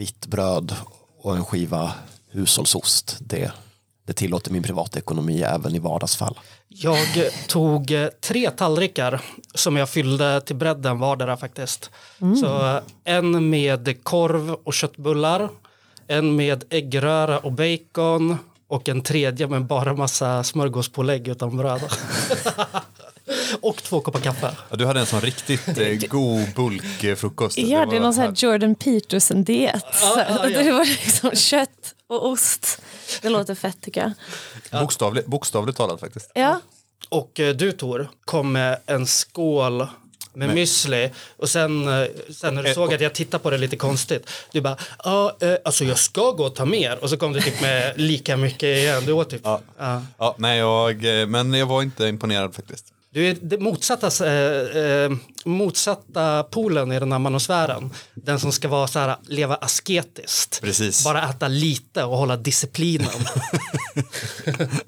vitt bröd och en skiva hushållsost. Det, det tillåter min privatekonomi även i vardagsfall. Jag tog eh, tre tallrikar som jag fyllde till bredden vardera faktiskt. Så eh, en med korv och köttbullar, en med äggröra och bacon och en tredje med bara massa smörgåspålägg utan bröd. och två koppar kaffe. Ja, du hade en sån riktigt eh, god bulkfrukost. Ja, det är någon sån här Jordan Peterson-diet. Ja, ja, ja. Det var liksom kött och ost. Det låter fett tycker jag. Bokstavligt, bokstavligt talat faktiskt. Ja, Och eh, du Tor kom med en skål med müsli och sen, eh, sen när du Eh, såg att jag tittade på det lite konstigt du bara, ja eh, alltså jag ska gå och ta mer och så kom du typ med lika mycket igen, du åt typ Ja. ja. Ja, nej, jag, eh, men jag var inte imponerad faktiskt. Du är det motsatta, eh, eh, motsatta polen i den här manosfären. Den som ska vara så här, leva asketiskt. Precis. Bara äta lite och hålla disciplinen.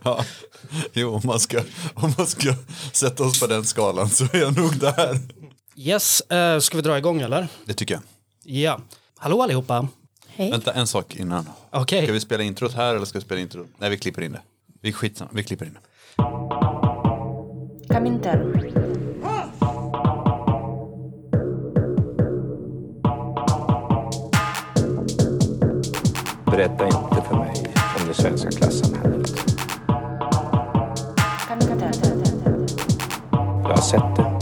Ja. Jo, om man, ska, om man ska sätta oss på den skalan så är jag nog där. yes, eh, ska vi dra igång eller? Det tycker jag. Ja. Hallå allihopa. hej. Vänta, en sak innan. Okej. Ska vi spela introt här eller ska vi spela introt? Nej, vi klipper in det. Vi skitsamma, vi klipper in det. Comintern. Berätta inte för mig om det svenska klassamhället. Jag har sett det.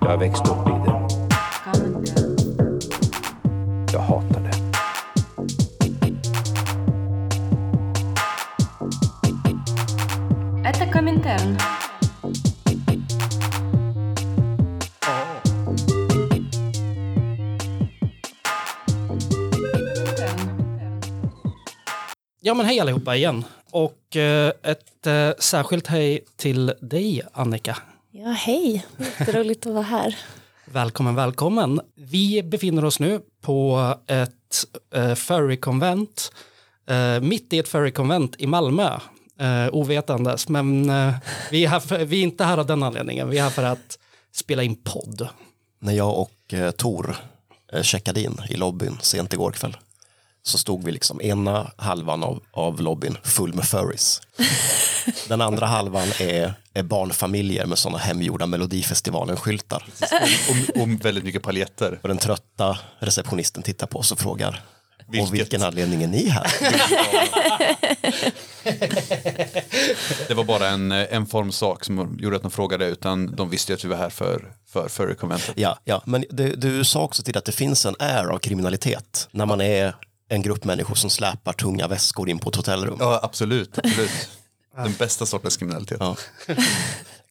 Jag har växt upp i Ja men hej allihopa igen. Och eh, ett eh, särskilt hej till dig Annika. Ja, hej. Jätteroligt att vara här. Välkommen, välkommen. Vi befinner oss nu på ett eh, furry-konvent. Eh, mitt i ett furry-konvent i Malmö. Eh, ovetandes. Men eh, vi, är här för, vi är inte här av den anledningen. Vi är här för att spela in podd. När jag och eh, Tor eh, checkade in i lobbyn sent igår kväll så stod vi liksom ena halvan av, av lobbyn full med furries. Den andra halvan är, är barnfamiljer med sådana hemgjorda Melodifestivalen-skyltar. Och, och väldigt mycket paljetter. Och den trötta receptionisten tittar på oss och frågar Vilket? Och vilken anledning är ni här? Det var bara en, en formsak som gjorde att de frågade utan de visste att vi var här för, för furry-konventet. Ja, ja, men du, du sa också till att det finns en air av kriminalitet när man är en grupp människor som släpar tunga väskor in på ett hotellrum. Ja, absolut. absolut. Den bästa sortens kriminalitet. Ja.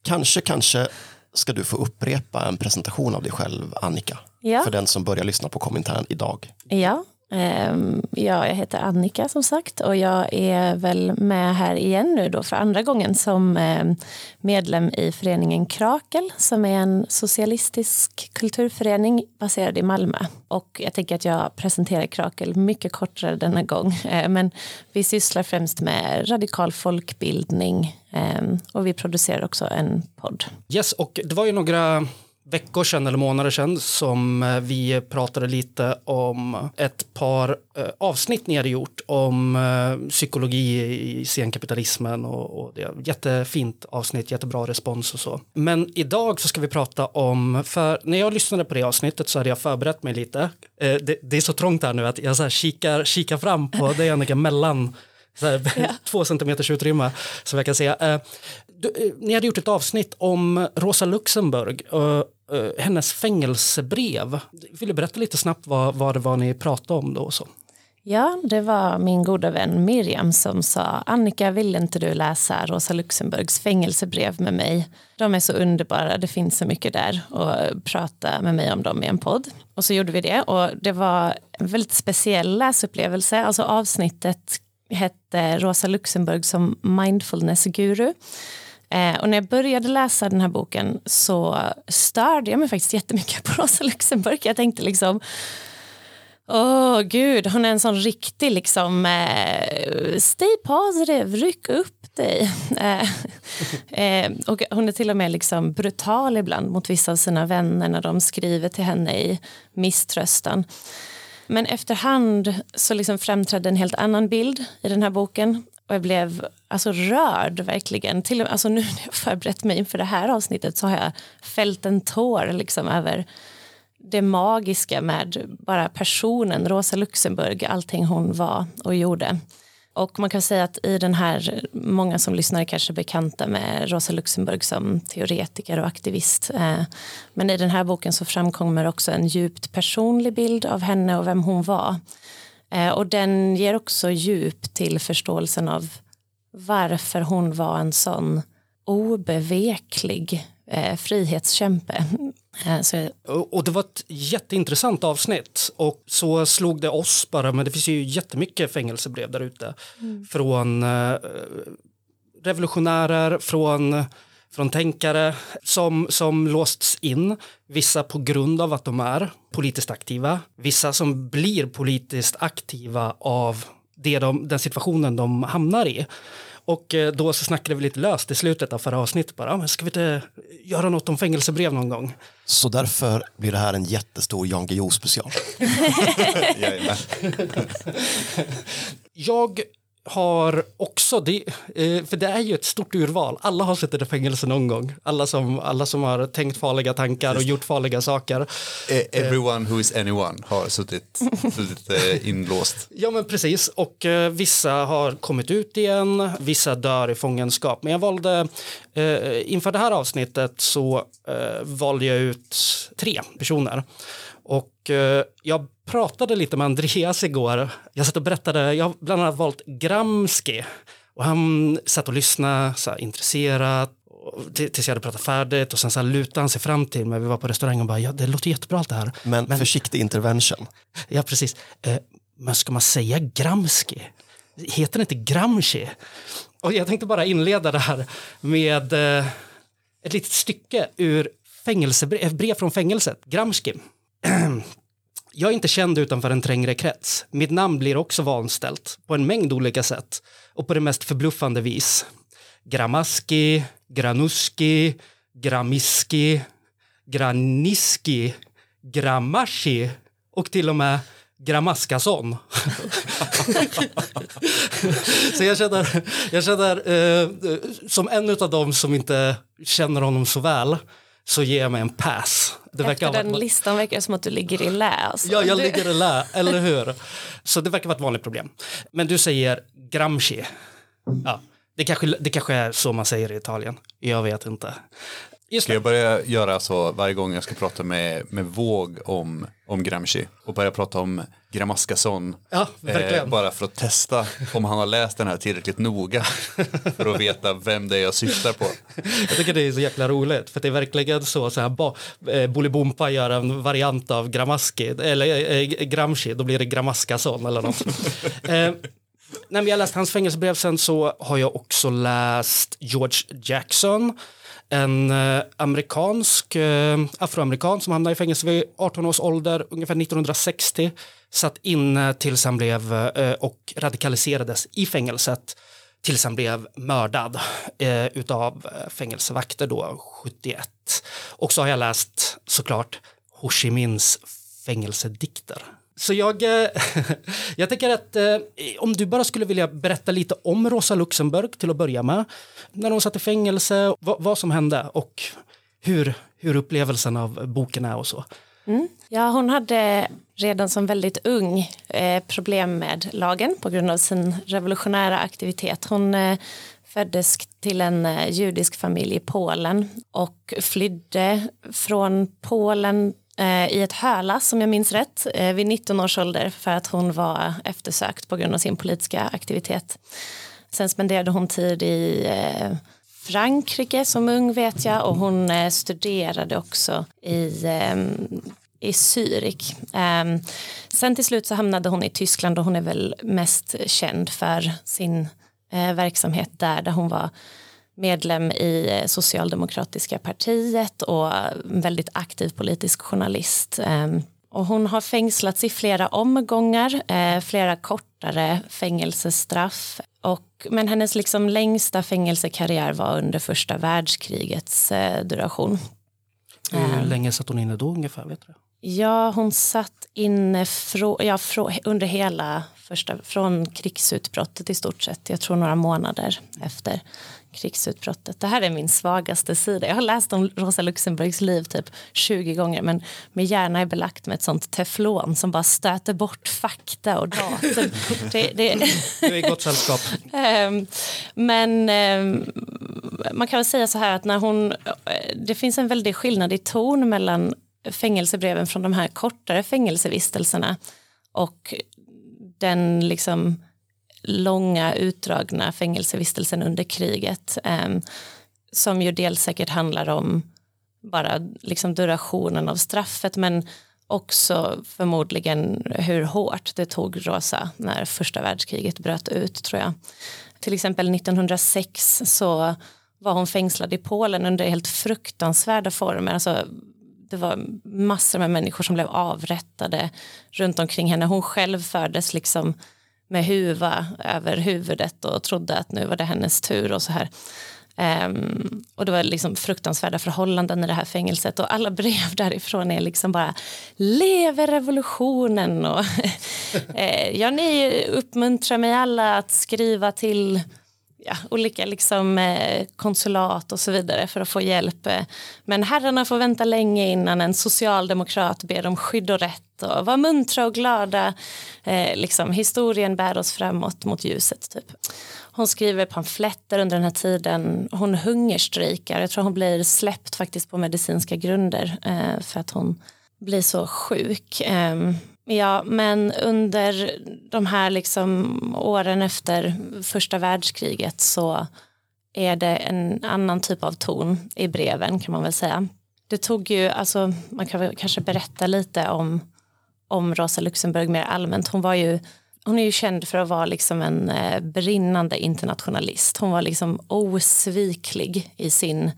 Kanske, kanske ska du få upprepa en presentation av dig själv, Annika. Ja. För den som börjar lyssna på kommentaren idag. Ja, Ehm, ja, jag heter Annika som sagt och jag är väl med här igen nu då för andra gången som ehm, medlem i föreningen Krakel som är en socialistisk kulturförening baserad i Malmö. Och jag tänker att jag presenterar Krakel mycket kortare denna gång. Eh, men vi sysslar främst med radikal folkbildning ehm, och vi producerar också en podd. Yes, och det var ju några veckor sedan eller månader sedan som eh, vi pratade lite om ett par eh, avsnitt ni hade gjort om eh, psykologi i senkapitalismen och, och det. Jättefint avsnitt, jättebra respons och så. Men idag så ska vi prata om, för när jag lyssnade på det avsnittet så hade jag förberett mig lite. Det, det är så trångt här nu att jag så här kikar, kikar fram på det Annika mellan här, två centimeters utrymme som jag kan säga. Du, ni hade gjort ett avsnitt om Rosa Luxemburg och Eh, hennes fängelsebrev. Vill du berätta lite snabbt vad, vad det var ni pratade om då? och Så? Ja, det var min goda vän Miriam som sa Annika, vill inte du läsa Rosa Luxemburgs fängelsebrev med mig? De är så underbara, det finns så mycket där och prata med mig om dem i en podd. Och så gjorde vi det och det var en väldigt speciell läsupplevelse. Alltså avsnittet hette Rosa Luxemburg som mindfulness-guru. Eh, och när jag började läsa den här boken så störde jag mig faktiskt jättemycket på Rosa Luxemburg. Jag tänkte liksom Åh oh, gud, hon är en sån riktig liksom eh, stay positive, ryck upp dig. Eh, eh, och hon är till och med liksom brutal ibland mot vissa av sina vänner när de skriver till henne i misströstan. Men efterhand så liksom framträdde en helt annan bild i den här boken. Och jag blev alltså rörd verkligen. Till, alltså nu när jag förberett mig inför det här avsnittet så har jag fällt en tår liksom över det magiska med bara personen Rosa Luxemburg, allting hon var och gjorde. Och man kan säga att i den här, många som lyssnar är kanske bekanta med Rosa Luxemburg som teoretiker och aktivist. Eh, men i den här boken så framkommer också en djupt personlig bild av henne och vem hon var. Eh, Och den ger också djup till förståelsen av varför hon var en sån obeveklig eh, frihetskämpe. Eh, Så Och det var ett jätteintressant avsnitt och så slog det oss bara, men det finns ju jättemycket fängelsebrev där ute. Från eh, revolutionärer, från, från tänkare som, som låsts in. Vissa på grund av att de är politiskt aktiva. Vissa som blir politiskt aktiva av det de, den situationen de hamnar i. Och eh, då så snackade vi lite löst i slutet av förra avsnittet bara, "Ja, men ska vi inte göra något om fängelsebrev någon gång? Så därför blir det här en jättestor Jan Guillou special. Jag har också, det, eh, för det är ju ett stort urval, alla har suttit i fängelse någon gång. Alla som, alla som har tänkt farliga tankar och gjort farliga saker. Eh, Everyone who is anyone har suttit, suttit eh, inlåst. Ja men precis, och vissa har kommit ut igen, vissa dör i fångenskap. Men jag valde, inför det här avsnittet så valde jag ut tre personer. Och jag pratade lite med Andreas igår. Jag satt och berättade, jag har bland annat valt Gramsci. Och han satt och lyssnade, så här, intresserat. Tills jag hade pratat färdigt och sen så här lutade han sig fram till mig. Vi var på restaurang och bara, ja det låter jättebra allt det här. Men, försiktig intervention. Ja, precis. Eh, men ska man säga Gramsci? Heter det inte Gramsci? Och jag tänkte bara inleda det här med eh, ett litet stycke ur fängelsebrev, brev från fängelset. Gramsci. Jag är inte känd utanför en trängre krets. Mitt namn blir också vanställt på en mängd olika sätt och på det mest förbluffande vis. Gramaski, Granuski, Gramiski, Graniski, Gramashi och till och med Gramaskasson. så jag känner, jag känner eh, som en av dem som inte känner honom så väl så ger jag mig en pass. Det Efter varit- den listan verkar det som att du ligger i lä. Alltså. Ja, jag du, ligger i lä, eller hur? Så det verkar vara ett vanligt problem. Men du säger Gramsci. Ja, det kanske, det kanske är så man säger i Italien. Jag vet inte. Just Ska jag börja göra så varje gång jag ska prata med, med Våg om, om Gramsci och börja prata om Gramaskasson Ja, verkligen. bara för att testa om han har läst den här tillräckligt noga för att veta vem det är jag syftar på. Jag tycker det är så jäkla roligt. För det är verkligen så, så här, eh, Bolibompa gör en variant av Gramaski, eller eh, Gramsci, då blir det Gramaskasson eller något. eh, när jag läst hans fängelsebrev sen så har jag också läst George Jackson, en eh, amerikansk, eh, afroamerikan som hamnade i fängelse vid 18 års ålder, ungefär 1960. Satt inne tills han blev eh, och radikaliserades i fängelset tills han blev mördad eh, utav eh, fängelsevakter då 71. Och så har jag läst såklart Ho Chi Minhs fängelsedikter. Så jag, eh, jag tänker att eh, om du bara skulle vilja berätta lite om Rosa Luxemburg till att börja med. När hon satt i fängelse, vad, vad som hände och hur, hur upplevelsen av boken är och så. Mm. Ja, hon hade redan som väldigt ung eh, problem med lagen på grund av sin revolutionära aktivitet. Hon eh, föddes till en eh, judisk familj i Polen och flydde från Polen Eh, i ett hölass, som jag minns rätt, eh, vid 19 års ålder för att hon var eftersökt på grund av sin politiska aktivitet. Sen spenderade hon tid i eh, Frankrike som ung vet jag och hon studerade också i, ehm, i Zürich. Ehm, sen till slut så hamnade hon i Tyskland och hon är väl mest känd för sin verksamhet där, där hon var medlem i eh, socialdemokratiska partiet och väldigt aktiv politisk journalist. Eh, och hon har fängslats i flera omgångar, eh, flera kortare fängelsestraff. Och, men hennes liksom längsta fängelsekarriär var under första världskrigets eh, duration. Hur länge satt hon inne då ungefär? Vet du? Ja, hon satt inne frå, ja, frå, under hela första, från krigsutbrottet i stort sett. Jag tror några månader efter krigsutbrottet. Det här är min svagaste sida. Jag har läst om Rosa Luxemburgs liv typ 20 gånger men min hjärna är belagt med ett sånt teflon som bara stöter bort fakta och data. det, det, Du är i gott sällskap. Ehm, Men ehm, man kan väl säga så här att när hon, det finns en väldig skillnad i ton mellan fängelsebreven från de här kortare fängelsevistelserna och den liksom långa utdragna fängelsevistelsen under kriget eh, som ju dels säkert handlar om bara liksom durationen av straffet men också förmodligen hur hårt det tog Rosa när första världskriget bröt ut tror jag. Till exempel 1906 så var hon fängslad i Polen under helt fruktansvärda former. Alltså, det var massor med människor som blev avrättade runt omkring henne. Hon själv fördes liksom med huva över huvudet och trodde att nu var det hennes tur och så här. Um, och det var liksom fruktansvärda förhållanden i det här fängelset och alla brev därifrån är liksom bara lever revolutionen och eh, ja, ni uppmuntrar mig alla att skriva till ja, olika liksom, eh, konsulat och så vidare för att få hjälp. Eh, men herrarna får vänta länge innan en socialdemokrat ber om skydd och rätt och var muntra och glada. Eh, liksom, historien bär oss framåt mot ljuset. Typ. Hon skriver pamfletter under den här tiden. Hon hungerstrejkar. Jag tror hon blir släppt faktiskt på medicinska grunder eh, för att hon blir så sjuk. Eh, Ja, men under de här liksom åren efter första världskriget så är det en annan typ av ton i breven kan man väl säga. Det tog ju, alltså man kan väl kanske berätta lite om, om Rosa Luxemburg mer allmänt. Hon var ju hon är ju känd för att vara liksom en eh, brinnande internationalist. Hon var liksom osviklig i sin eh,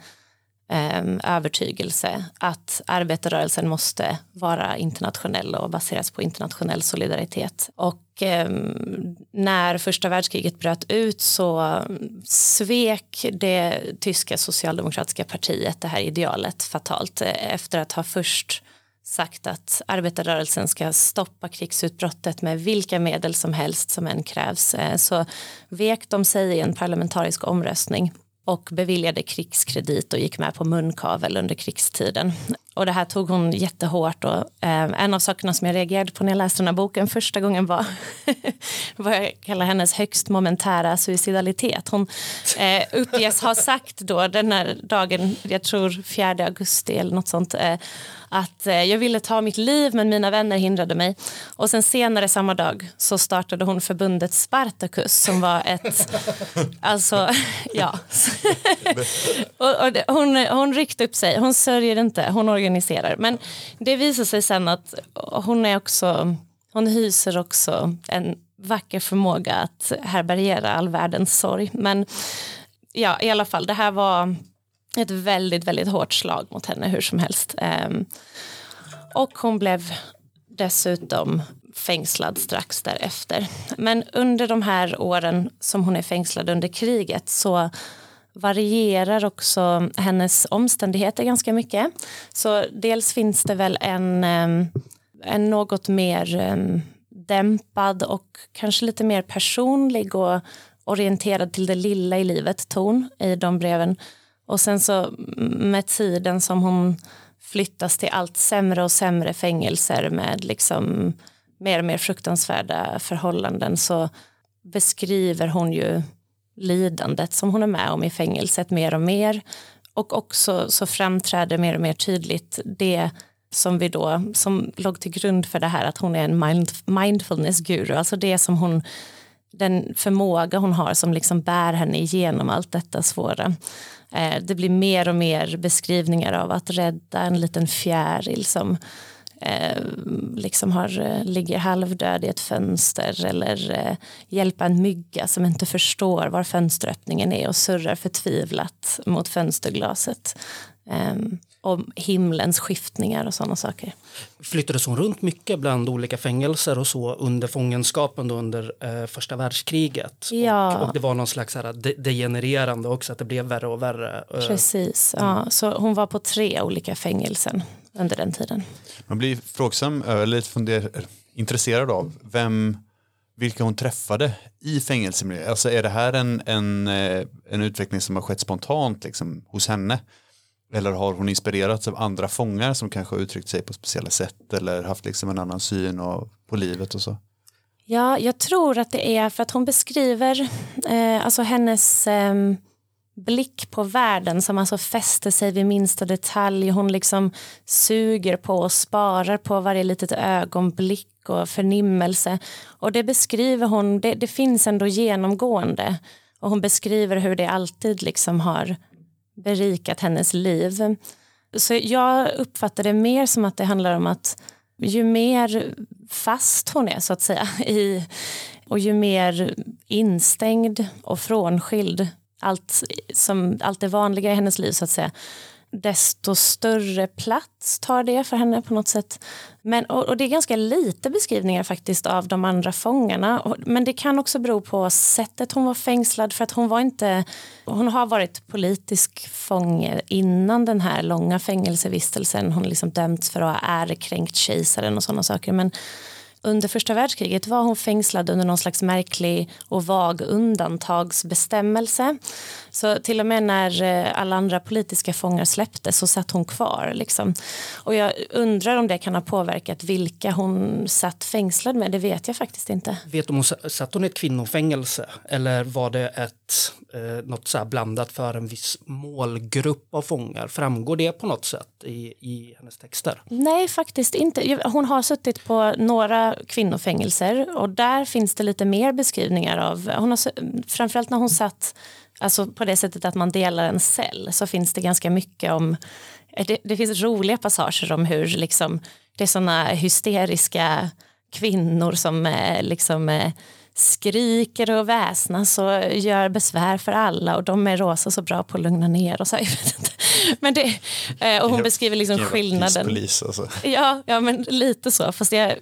Ehm, övertygelse att arbetarrörelsen måste vara internationell och baseras på internationell solidaritet. Och ehm, när första världskriget bröt ut så svek det tyska socialdemokratiska partiet det här idealet fatalt eh, efter att ha först sagt att arbetarrörelsen ska stoppa krigsutbrottet med vilka medel som helst som än krävs eh, så vek de sig i en parlamentarisk omröstning och beviljade krigskredit och gick med på munkavel under krigstiden. Och det här tog hon jättehårt och eh, en av sakerna som jag reagerade på när jag läste den här boken första gången var vad jag kallar hennes högst momentära suicidalitet. Hon eh, uppges ha sagt då den här dagen, jag tror 4 augusti eller något sånt, eh, att eh, jag ville ta mitt liv men mina vänner hindrade mig. Och sen senare samma dag så startade hon förbundet Spartacus som var ett, alltså ja. och, och det, hon, hon ryckte upp sig, hon sörjer inte, hon organiserar. Men det visar sig sen att hon är också, hon hyser också en vacker förmåga att härbärgera all världens sorg. Men ja, i alla fall, det här var ett väldigt, väldigt hårt slag mot henne hur som helst. Ehm, och hon blev dessutom fängslad strax därefter. Men under de här åren som hon är fängslad under kriget så varierar också hennes omständigheter ganska mycket. Så dels finns det väl en, en något mer dämpad och kanske lite mer personlig och orienterad till det lilla i livet ton i de breven. Och sen så med tiden som hon flyttas till allt sämre och sämre fängelser med liksom mer och mer fruktansvärda förhållanden så beskriver hon ju lidandet som hon är med om i fängelset mer och mer. Och också så framträder mer och mer tydligt det som vi då, som låg till grund för det här att hon är en mind, mindfulness guru, alltså det som hon den förmåga hon har som liksom bär henne igenom allt detta svåra. Eh, det blir mer och mer beskrivningar av att rädda en liten fjäril som eh, liksom har, eh, ligger halvdöd i ett fönster eller eh, hjälpa en mygga som inte förstår var fönsteröppningen är och surrar förtvivlat mot fönsterglaset. Eh, om himlens skiftningar och sådana saker. Flyttades hon runt mycket bland olika fängelser och så under fångenskapen då under eh, första världskriget? Ja. Och, och det var någon slags här de degenererande också, att det blev värre och värre. eh, Precis, ja. så hon var på tre olika fängelsen under den tiden. Man blir frågsam, eller lite funder, intresserad av vem, vilka hon träffade i fängelsemiljö. Alltså är det här en, en, eh, en utveckling som har skett spontant liksom, hos henne? Eller har hon inspirerats av andra fångar som kanske har uttryckt sig på speciella sätt eller haft liksom en annan syn och, på livet och så? Ja, jag tror att det är för att hon beskriver eh, alltså hennes eh, blick på världen som alltså fäster sig vid minsta detalj. Hon liksom suger på och sparar på varje litet ögonblick och förnimmelse. Och det beskriver hon, det, det finns ändå genomgående. Och hon beskriver hur det alltid liksom har berikat hennes liv. Så jag uppfattar det mer som att det handlar om att ju mer fast hon är så att säga i, och ju mer instängd och frånskild allt, som, allt det vanliga i hennes liv så att säga desto större plats tar det för henne på något sätt. Men, och, och det är ganska lite beskrivningar faktiskt av de andra fångarna. Och, men det kan också bero på sättet hon var fängslad för att hon var inte... Hon har varit politisk fånge innan den här långa fängelsevistelsen. Hon liksom dömts för att ha ärekränkt kejsaren och sådana saker. Men under första världskriget var hon fängslad under någon slags märklig och vag undantagsbestämmelse. Så till och med när eh, alla andra politiska fångar släpptes så satt hon kvar. Liksom. Och jag undrar om det kan ha påverkat vilka hon satt fängslad med. Det vet jag faktiskt inte. Vet om hon sa- satt hon i ett kvinnofängelse eller var det ett, eh, något så här blandat för en viss målgrupp av fångar? Framgår det på något sätt i, i hennes texter? Nej, faktiskt inte. Hon har suttit på några kvinnofängelser och där finns det lite mer beskrivningar av... Hon har, framförallt när hon satt alltså på det sättet att man delar en cell så finns det ganska mycket om... Eh, det, det finns roliga passager om hur liksom, det är sådana hysteriska kvinnor som eh, liksom eh, skriker och väsnas och gör besvär för alla och de är rosa så bra på att lugna ner och så. Jag vet inte. Men det, eh, och hon beskriver liksom skillnaden. Polis, alltså. Ja, ja, men lite så. Fast jag,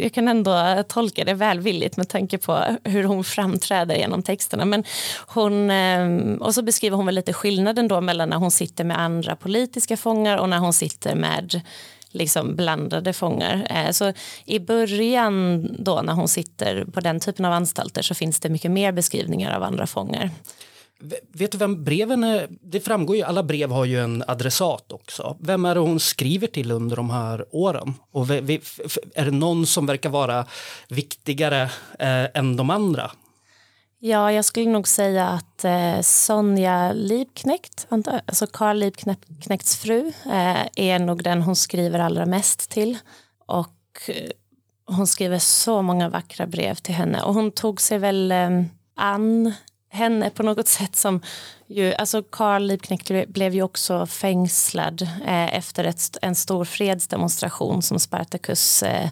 jag kan ändå tolka det välvilligt med tanke på hur hon framträder genom texterna. Men hon, eh, och så beskriver hon väl lite skillnaden då mellan när hon sitter med andra politiska fångar och när hon sitter med liksom blandade fångar. Eh, så i början då när hon sitter på den typen av anstalter så finns det mycket mer beskrivningar av andra fångar. Vet du vem breven är? Det framgår ju, alla brev har ju en adressat också. Vem är det hon skriver till under de här åren? Och är det någon som verkar vara viktigare eh, än de andra? Ja, jag skulle nog säga att eh, Sonja Liebknecht, alltså Carl Liebknechts fru, eh, är nog den hon skriver allra mest till. Och eh, hon skriver så många vackra brev till henne. Och hon tog sig väl eh, an henne på något sätt som ju, alltså Carl Liebknecht blev ju också fängslad eh, efter ett, en stor fredsdemonstration som Spartacus eh,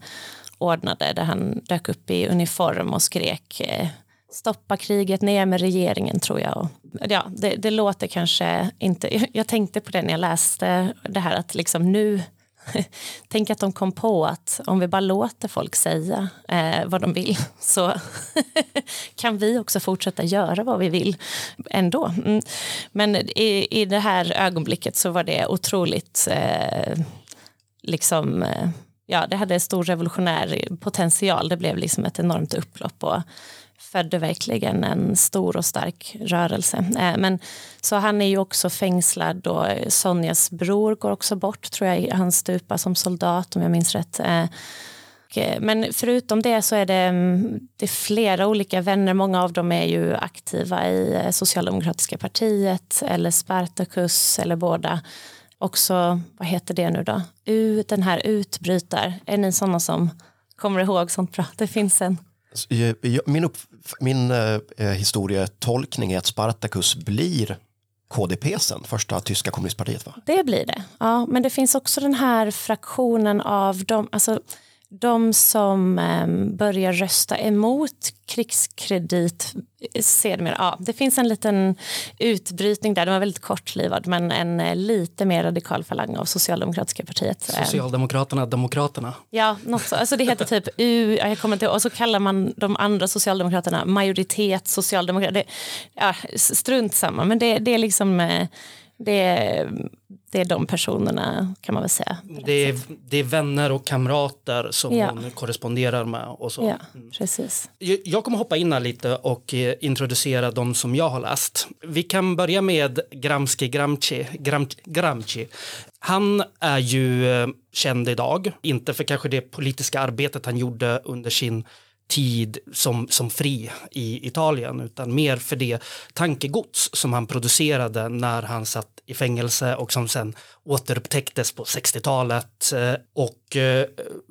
ordnade där han dök upp i uniform och skrek eh, stoppa kriget, ner med regeringen tror jag. Ja, det, det låter kanske inte, jag tänkte på det när jag läste det här att liksom nu Tänk att de kom på att om vi bara låter folk säga eh, vad de vill så kan vi också fortsätta göra vad vi vill ändå. Mm. Men i, i det här ögonblicket så var det otroligt eh, liksom eh, ja, det hade stor revolutionär potential. Det blev liksom ett enormt upplopp och födde verkligen en stor och stark rörelse. Eh, men, så han är ju också fängslad och eh, Sonjas bror går också bort, tror jag. Han stupar som soldat om jag minns rätt. Eh, men förutom det så är det, mm, det är flera olika vänner. Många av dem är ju aktiva i Socialdemokratiska partiet eller Spartacus eller båda. Också, vad heter det nu då? U, den här utbrytar. Är ni sådana som kommer ihåg sånt bra? Det finns en. Eh, min, upp, min eh, historietolkning är att Spartacus blir KDP sen, första tyska kommunistpartiet. Va? Det blir det. Ja, men det finns också den här fraktionen av de, alltså de som eh, börjar rösta emot krigskredit ser mer, ja, det finns en liten utbrytning där, den var väldigt kortlivad men en eh, lite mer radikal falang av Socialdemokratiska partiet. Eh, Socialdemokraterna, Demokraterna. Ja, något så. Alltså det heter typ U, jag kommer inte ihåg, och så kallar man de andra Socialdemokraterna majoritet socialdemokrat. Det, ja, strunt samma, men det, det är liksom eh, det är, det är de personerna kan man väl säga. Det är, det är vänner och kamrater som Ja. hon korresponderar med. Och så. Ja, precis. Jag kommer hoppa in här lite och eh, introducera de som jag har läst. Vi kan börja med Gramsci Gramsci. Gram, Gramsci. Han är ju eh, känd idag, inte för kanske det politiska arbetet han gjorde under sin tid som, som fri i Italien utan mer för det tankegods som han producerade när han satt i fängelse och som sen återupptäcktes på 60-talet eh, och eh,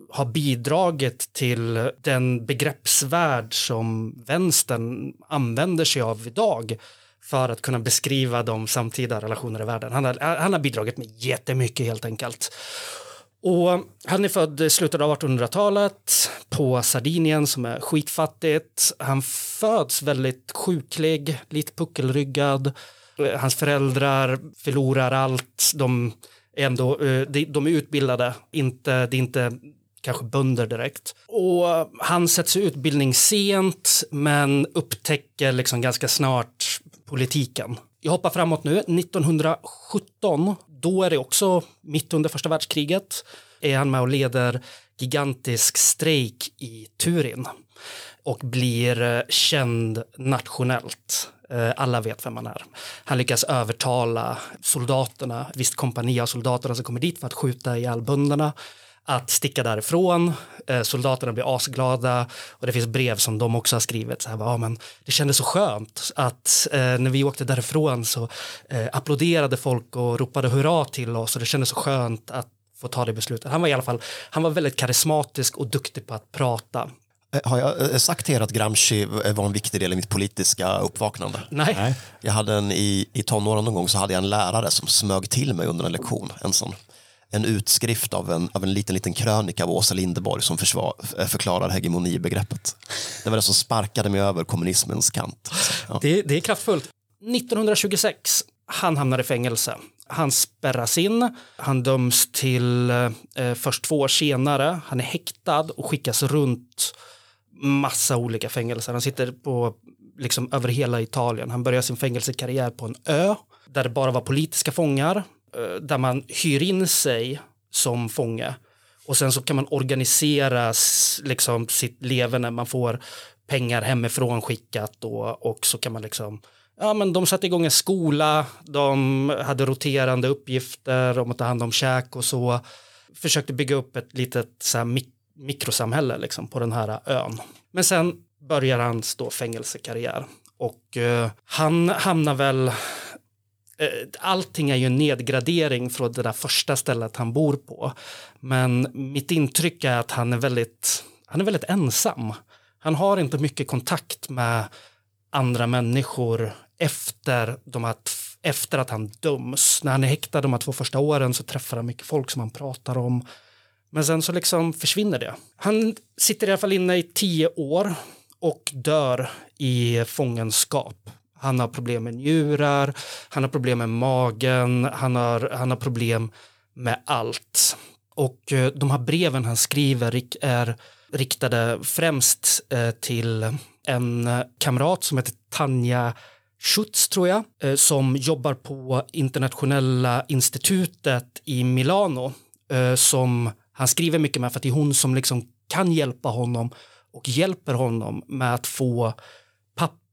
har bidragit till den begreppsvärld som vänstern använder sig av idag för att kunna beskriva de samtida relationer i världen. Han har, han har bidragit med jättemycket helt enkelt. Och han är född i slutet av 1800-talet på Sardinien som är skitfattigt. Han föds väldigt sjuklig, lite puckelryggad. Eh, hans föräldrar förlorar allt. De är ändå eh, de är utbildade, inte, det är inte kanske bönder direkt. Och han sätts i utbildning sent men upptäcker liksom ganska snart politiken. Jag hoppar framåt nu. 1917, då är det också mitt under första världskriget, är han med och leder gigantisk strejk i Turin och blir eh, känd nationellt. Eh, alla vet vem han är. Han lyckas övertala soldaterna, visst kompani av soldaterna som kommer dit för att skjuta ihjäl bönderna att sticka därifrån. Eh, soldaterna blir asglada och det finns brev som de också har skrivit. Så här, ja, men det kändes så skönt att eh, när vi åkte därifrån så eh, applåderade folk och ropade hurra till oss och det kändes så skönt att få ta det beslutet. Han var i alla fall han var väldigt karismatisk och duktig på att prata. Eh, Har jag eh, sagt till er att Gramsci var en viktig del i mitt politiska uppvaknande? Nej. Jag hade en, i, I tonåren någon gång så hade jag en lärare som smög till mig under en lektion. En, sån, en utskrift av en, av en liten, liten krönika av Åsa Linderborg som försvar, eh, förklarar hegemonibegreppet. Det var det som sparkade mig över kommunismens kant. Ja. Det, det är kraftfullt. 1926, han hamnar i fängelse. Han spärras in, han döms till eh, först två år senare. Han är häktad och skickas runt massa olika fängelser. Han sitter på liksom över hela Italien. Han börjar sin fängelsekarriär på en ö där det bara var politiska fångar, Eh, där man hyr in sig som fånge och sen så kan man organisera liksom sitt leverne. Man får pengar hemifrån skickat och, och så kan man liksom Ja, men de satte igång en skola, de hade roterande uppgifter om att ta hand om käk och så. Försökte bygga upp ett litet så här, mik- mikrosamhälle liksom, på den här ön. Men sen börjar hans då fängelsekarriär och eh, han hamnar väl Eh, allting är ju en nedgradering från det där första stället han bor på. Men mitt intryck är att han är väldigt, han är väldigt ensam. Han har inte mycket kontakt med andra människor efter, de här, efter att han döms. När han är häktad de här två första åren så träffar han mycket folk som han pratar om. Men sen så liksom försvinner det. Han sitter i alla fall inne i tio år och dör i fångenskap. Han har problem med njurar, han har problem med magen, han har, han har problem med allt. Och eh, de här breven han skriver är riktade främst eh, till en kamrat som heter Tanja Schutz, tror jag, eh, som jobbar på internationella institutet i Milano som han skriver mycket med för att det är hon som liksom kan hjälpa honom och hjälper honom med att få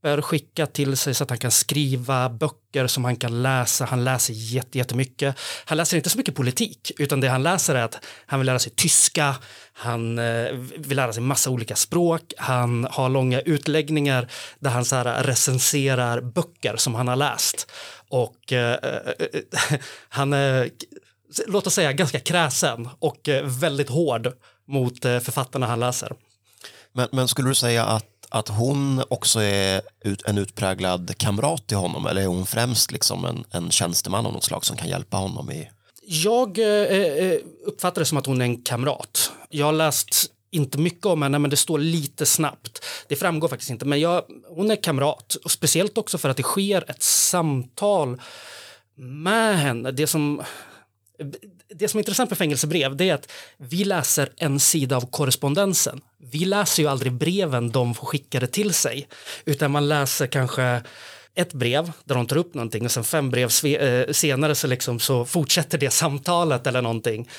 papper skickat till sig så att han kan skriva böcker som han kan läsa. Han läser jättemycket. Han läser inte så mycket politik, utan det han läser är att han vill lära sig tyska, han eh, vill lära sig massa olika språk, han har långa utläggningar där han så här recenserar böcker som han har läst. Och eh, eh han är, låt oss säga, ganska kräsen och väldigt hård mot författarna han läser. Men, men skulle du säga att, att hon också är ut, en utpräglad kamrat till honom eller är hon främst liksom en, en tjänsteman av något slag som kan hjälpa honom i Jag eh, eh, eh, uppfattar det som att hon är en kamrat. Jag har läst inte mycket om henne, men det står lite snabbt. Det framgår faktiskt inte, men jag, hon är kamrat. Och speciellt också för att det sker ett samtal med henne. Det som, det som är intressant med fängelsebrev det är att vi läser en sida av korrespondensen. Vi läser ju aldrig breven de får skickade till sig, utan man läser kanske ett brev där de tar upp någonting och sen fem brev eh, senare så, liksom, så fortsätter det samtalet eller någonting.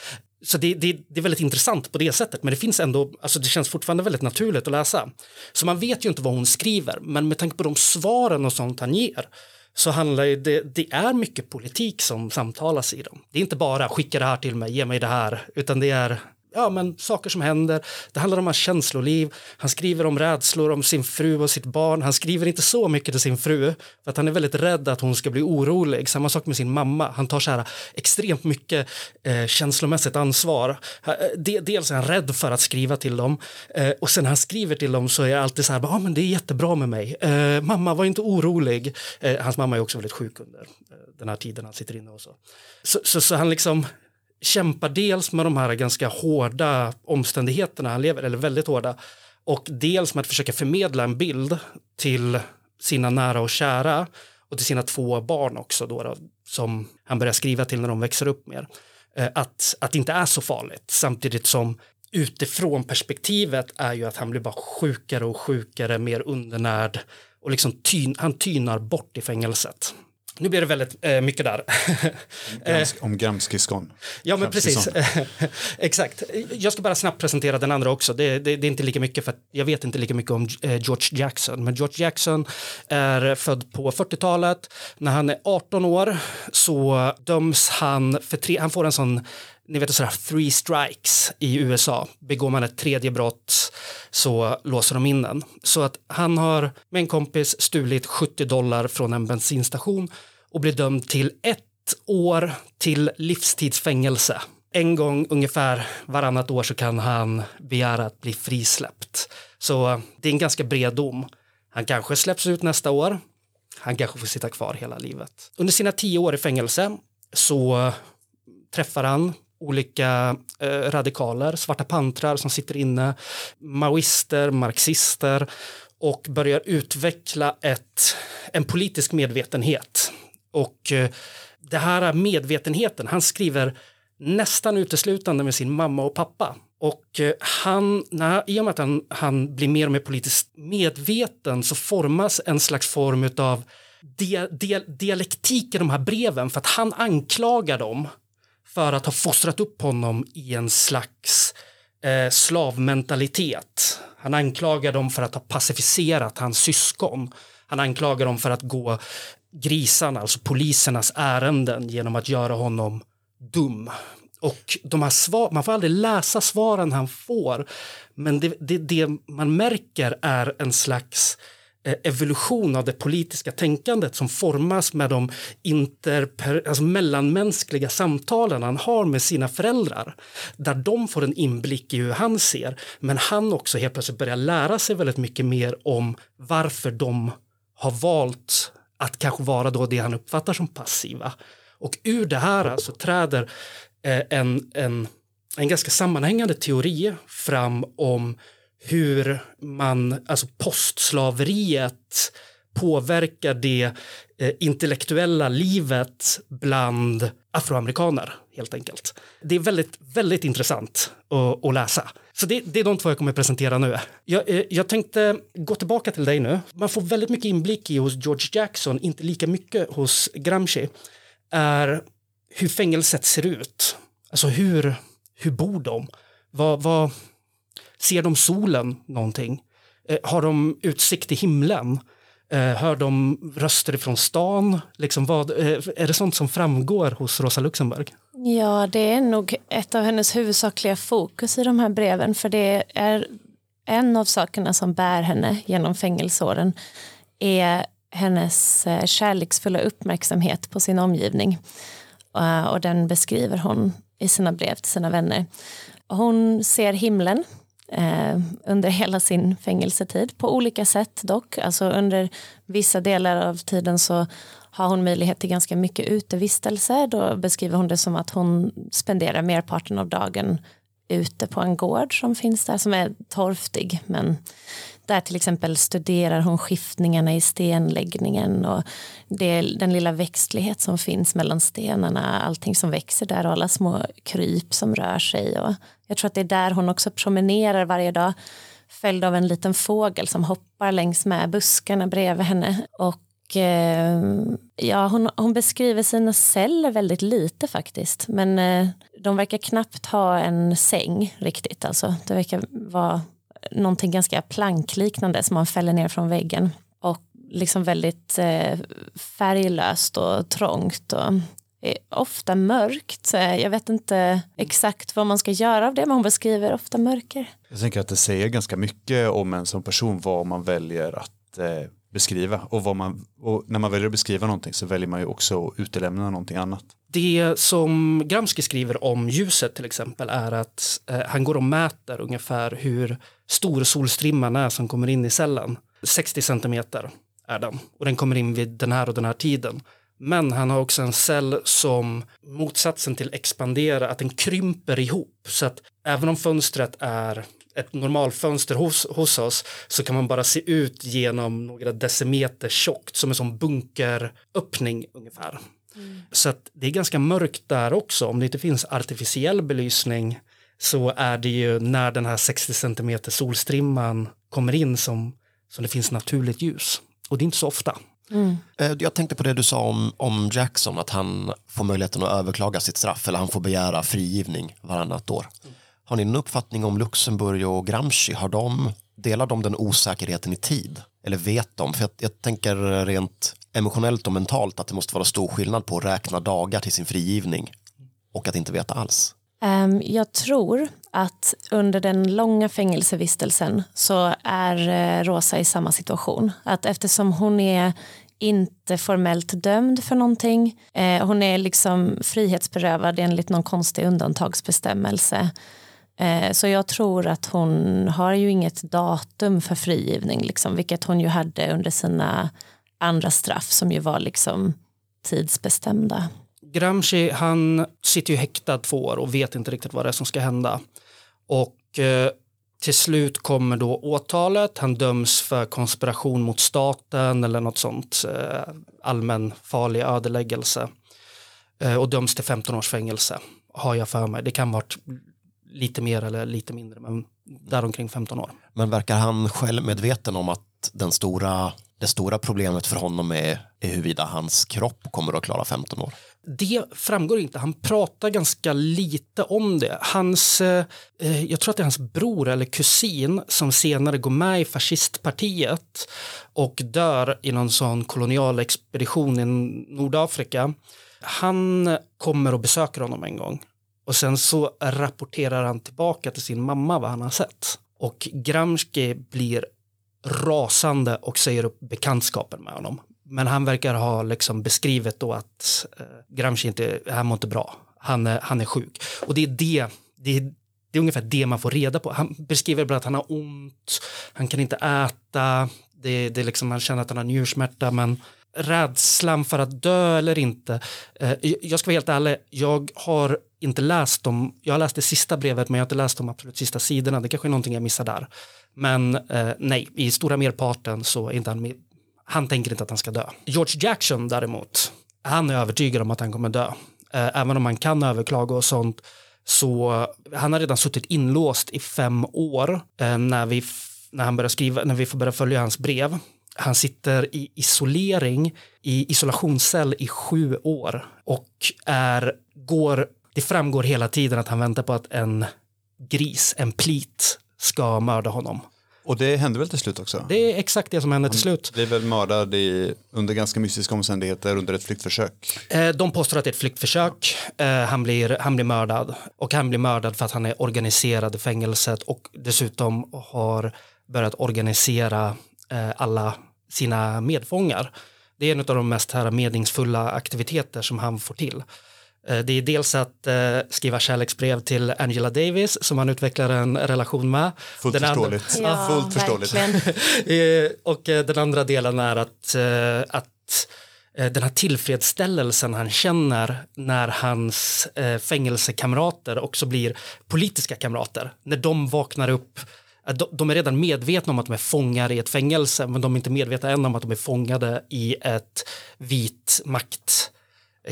Så det, det, det är väldigt intressant på det sättet, men det finns ändå, alltså det känns fortfarande väldigt naturligt att läsa. Så man vet ju inte vad hon skriver, men med tanke på de svaren och sånt han ger så handlar ju det, det är mycket politik som samtalas i dem. Det är inte bara skicka det här till mig, ge mig det här, utan det är ja, men saker som händer. Det handlar om hans känsloliv. Han skriver om rädslor om sin fru och sitt barn. Han skriver inte så mycket till sin fru för att han är väldigt rädd att hon ska bli orolig. Samma sak med sin mamma. Han tar så här extremt mycket eh, känslomässigt ansvar. Eh, de, dels är han rädd för att skriva till dem eh, och sen när han skriver till dem så är jag alltid så här, ja men det är jättebra med mig. Eh, mamma var inte orolig. Eh, hans mamma är också väldigt sjuk under eh, den här tiden han sitter inne och så. Så, så, så han liksom kämpar dels med de här ganska hårda omständigheterna han lever, eller väldigt hårda, och dels med att försöka förmedla en bild till sina nära och kära och till sina två barn också då, då som han börjar skriva till när de växer upp mer. Eh, att, att det inte är så farligt samtidigt som utifrån perspektivet är ju att han blir bara sjukare och sjukare, mer undernärd och liksom tyn, han tynar bort i fängelset. Nu blir det väldigt eh, mycket där. Grams, om Gramsci-skon. Ja, men precis. Exakt. Jag ska bara snabbt presentera den andra också. Det, det, det är inte lika mycket för att jag vet inte lika mycket om eh, George Jackson. Men George Jackson är född på 40-talet. När han är 18 år så döms han för tre, han får en sån ni vet sådär three strikes i USA. Begår man ett tredje brott så låser de in en. Så att han har med en kompis stulit 70 dollar från en bensinstation och blir dömd till ett år till livstidsfängelse. En gång ungefär varannat år så kan han begära att bli frisläppt. Så eh, det är en ganska bred dom. Han kanske släpps ut nästa år. Han kanske får sitta kvar hela livet. Under sina tio år i fängelse så eh, träffar han olika eh, radikaler, svarta pantrar som sitter inne, maoister, marxister och börjar utveckla ett, en politisk medvetenhet. Och eh, det här medvetenheten, han skriver nästan uteslutande med sin mamma och pappa. Och eh, han, när, i och med att han, han blir mer och mer politiskt medveten så formas en slags form av dia, dia, dialektik i de här breven för att han anklagar dem för att ha fostrat upp honom i en slags eh, slavmentalitet. Han anklagar dem för att ha pacificerat hans syskon. Han anklagar dem för att gå grisarna, alltså polisernas ärenden genom att göra honom dum. Och de här svar, man får aldrig läsa svaren han får, men det, det, det man märker är en slags eh, Eh, evolution av det politiska tänkandet som formas med de interper, alltså mellanmänskliga samtalen han har med sina föräldrar. Där de får en inblick i hur han ser, men han också helt plötsligt börjar lära sig väldigt mycket mer om varför de har valt att kanske vara då det han uppfattar som passiva. Och ur det här så träder eh, en, en, en ganska sammanhängande teori fram om hur man, alltså postslaveriet påverkar det eh, intellektuella livet bland afroamerikaner helt enkelt. Det är väldigt, väldigt intressant att, att läsa. Så det, det är de två jag kommer presentera nu. Jag, eh, jag tänkte gå tillbaka till dig nu. Man får väldigt mycket inblick i hos George Jackson, inte lika mycket hos Gramsci, är hur fängelset ser ut. Alltså hur, hur bor de? Vad, vad, ser de solen någonting? Eh, har de utsikt till himlen? Eh, hör de röster från stan? Liksom vad, eh, är det sånt som framgår hos Rosa Luxemburg? Ja, det är nog ett av hennes huvudsakliga fokus i de här breven för det är en av sakerna som bär henne genom fängelseåren är hennes eh, kärleksfulla uppmärksamhet på sin omgivning. Eh, och den beskriver hon i sina brev till sina vänner. Hon ser himlen eh, under hela sin fängelsetid på olika sätt dock. Alltså under vissa delar av tiden så har hon möjlighet till ganska mycket utevistelse. Då beskriver hon det som att hon spenderar merparten av dagen ute på en gård som finns där som är torftig men där till exempel studerar hon skiftningarna i stenläggningen och det, den lilla växtlighet som finns mellan stenarna, allting som växer där och alla små kryp som rör sig. Och jag tror att det är där hon också promenerar varje dag följd av en liten fågel som hoppar längs med buskarna bredvid henne. Och eh, ja, hon, hon beskriver sina celler väldigt lite faktiskt. Men eh, de verkar knappt ha en säng riktigt. Alltså, det verkar vara någonting ganska plankliknande som man fäller ner från väggen. Och liksom väldigt eh, färglöst och trångt. Och är ofta mörkt. Jag vet inte exakt vad man ska göra av det, men hon beskriver ofta mörker. Jag tänker att det säger ganska mycket om en som person vad man väljer att eh, beskriva. Och, vad man, och när man väljer att beskriva någonting så väljer man ju också att utelämna någonting annat. Det som Gramsci skriver om ljuset till exempel är att eh, han går och mäter ungefär hur stor solstrimman är som kommer in i cellen. 60 centimeter är den och den kommer in vid den här och den här tiden. Men han har också en cell som motsatsen till expandera, att den krymper ihop. Så att även om fönstret är ett normalfönster hos, hos oss så kan man bara se ut genom några decimeter tjockt som en sån bunkeröppning ungefär. Så att det är ganska mörkt där också. Om det inte finns artificiell belysning så är det ju när den här 60 cm solstrimman kommer in som, som det finns naturligt ljus. Och det är inte så ofta. Eh, Jag tänkte på det du sa om, om Jackson, att han får möjligheten att överklaga sitt straff eller han får begära frigivning varannat år. Har ni någon uppfattning om Luxemburg och Gramsci? Har de, delar de den osäkerheten i tid? Eller vet de? För jag, jag tänker rent emotionellt och mentalt att det måste vara stor skillnad på att räkna dagar till sin frigivning och att inte veta alls. Ehm, jag tror att under den långa fängelsevistelsen så är eh, Rosa i samma situation. Att eftersom hon är inte formellt dömd för någonting, eh, hon är liksom frihetsberövad enligt någon konstig undantagsbestämmelse. Eh, så jag tror att hon har ju inget datum för frigivning, liksom, vilket hon ju hade under sina andra straff som ju var liksom tidsbestämda. Gramsci han sitter ju häktad två år och vet inte riktigt vad det är som ska hända. Och eh, till slut kommer då åtalet. Han döms för konspiration mot staten eller något sånt. Eh, allmän farlig ödeläggelse. Eh, och döms till 15 års fängelse. Har jag för mig. Det kan vara lite mer eller lite mindre. Men däromkring 15 år. Men verkar han själv medveten om att den stora, det stora problemet för honom är, är huruvida hans kropp kommer att klara 15 år? Det framgår inte. Han pratar ganska lite om det. Hans, eh, eh, jag tror att det är hans bror eller kusin som senare går med i fascistpartiet och dör i någon sån kolonial expedition i Nordafrika. Han kommer och besöker honom en gång och sen så rapporterar han tillbaka till sin mamma vad han har sett. Och Gramsci blir rasande och säger upp bekantskapen med honom. Men han verkar ha liksom beskrivit då att eh, Gramsci inte, han mår inte bra. Han är, han är sjuk. Och det är det, det är, det är ungefär det man får reda på. Han beskriver bara att han har ont, han kan inte äta, det, det är liksom, han känner att han har njursmärta, men rädslan för att dö eller inte. Eh, jag ska vara helt ärlig, jag har inte läst dem, jag har läst det sista brevet men jag har inte läst de absolut sista sidorna, det kanske är någonting jag missar där. Men eh, nej, i stora merparten så är inte han med, han tänker inte att han ska dö. George Jackson däremot, han är övertygad om att han kommer dö. Eh, även om han kan överklaga och sånt så han har redan suttit inlåst i fem år när, vi, när, han börjar skriva, när vi får börja följa hans brev. Han sitter i isolering, i isolationscell i sju år och är, går, det framgår hela tiden att han väntar på att en gris, en plit, ska mörda honom. Och det hände väl till slut också? Det är exakt det som händer till slut. Blir väl mördad i, under ganska mystiska omständigheter under ett flyktförsök. Eh, De påstår att det är ett flyktförsök. Eh, Han blir, han blir mördad. Och han blir mördad för att han är organiserad i fängelset och dessutom har börjat organisera alla sina medfångar. Det är en av de mest här meningsfulla aktiviteter som han får till. Eh, Det är dels att eh, skriva kärleksbrev till Angela Davis som han utvecklar en relation med. Fullt Den andra- förståeligt. Fullt förståeligt. Eh, och eh, den andra delen är att, eh, att eh, den här tillfredsställelsen han känner när hans eh, fängelsekamrater också blir politiska kamrater. När de vaknar upp eh, Äh, de- de är redan medvetna om att de är fångar i ett fängelse men de är inte medvetna än om att de är fångade i ett vit makt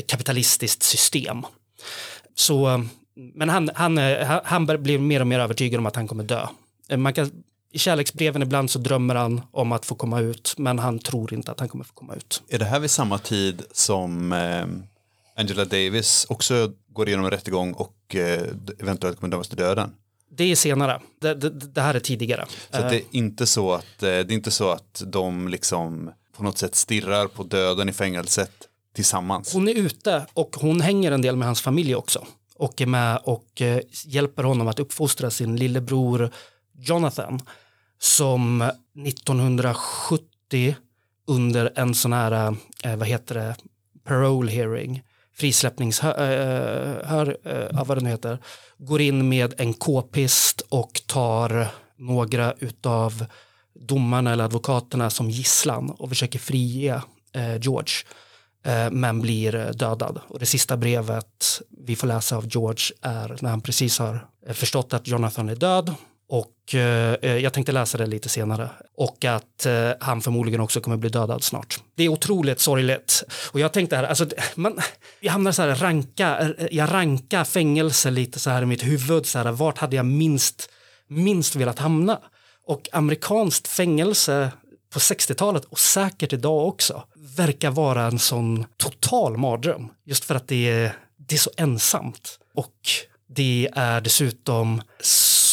kapitalistiskt system. Så, äh, men han, han, äh, han- blir mer och mer övertygad om att han kommer dö. Man kan, I kärleksbreven ibland så drömmer han om att få komma ut men han tror inte att han kommer få komma ut. Är det här vid samma tid som Angela Davis också går igenom en rättegång och eventuellt kommer dömas till döden? Det är senare. Det, det, det här är tidigare. Så det är inte så att eh, det är inte så att de liksom på något sätt stirrar på döden i fängelset tillsammans. Hon är ute och hon hänger en del med hans familj också och är med och eh, hjälper honom att uppfostra sin lillebror Jonathan som 1970 under en sån här, eh, vad heter det, parole hearing, frisläppningshör, eh, äh, eh, vad den heter, går in med en k-pist och tar några utav domarna eller advokaterna som gisslan och försöker frige eh, George eh, men blir dödad. Och det sista brevet vi får läsa av George är när han precis har eh, förstått att Jonathan är död och eh, eh, jag tänkte läsa det lite senare och att eh, han förmodligen också kommer bli dödad snart. Det är otroligt sorgligt och jag tänkte här, alltså man, jag hamnar så här ranka, eh, jag rankar fängelse lite så här i mitt huvud så här, vart hade jag minst, minst velat hamna? Och amerikanskt fängelse på 60-talet och säkert idag också verkar vara en sån total mardröm. Just för att det är, det är så ensamt. Och det är dessutom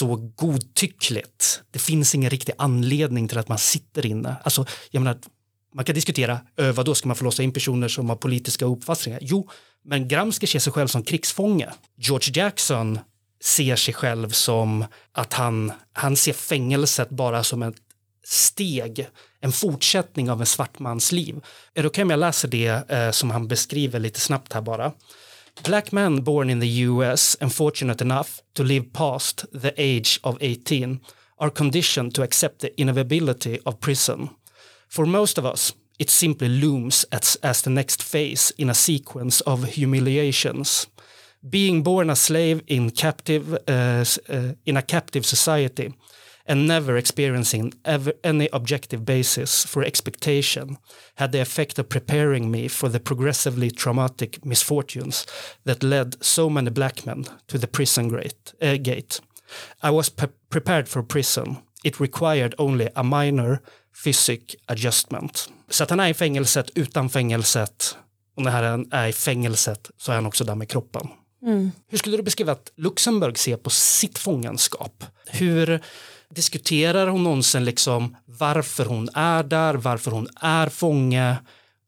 så godtyckligt. Det finns ingen riktig anledning till att man sitter inne. Alltså, jag menar, man kan diskutera, ö, vad då ska man få låsa in personer som har politiska uppfattningar? Jo, men Gramsci ser sig själv som krigsfånge. George Jackson ser sig själv som att han, han ser fängelset bara som ett steg, en fortsättning av en svart mans liv. Är det okej om jag läser det eh, som han beskriver lite snabbt här bara? Black men born in the US and fortunate enough to live past the age of 18 are conditioned to accept the inevitability of prison. For most of us, it simply looms as, as the next phase in a sequence of humiliations. Being born a slave in captive uh, uh, in a captive society and never experiencing ever, any objective basis for expectation had the effect of preparing me for the progressively traumatic misfortunes that led so many black men to the prison grate, uh, gate. I was pre- prepared for prison. It required only a minor physic adjustment. Så att han är i fängelset utan fängelset och när han är i fängelset så är han också där med kroppen. Hur skulle du beskriva att Luxemburg ser på sitt fångenskap? Hur diskuterar hon någonsin liksom varför hon är där, varför hon är fånge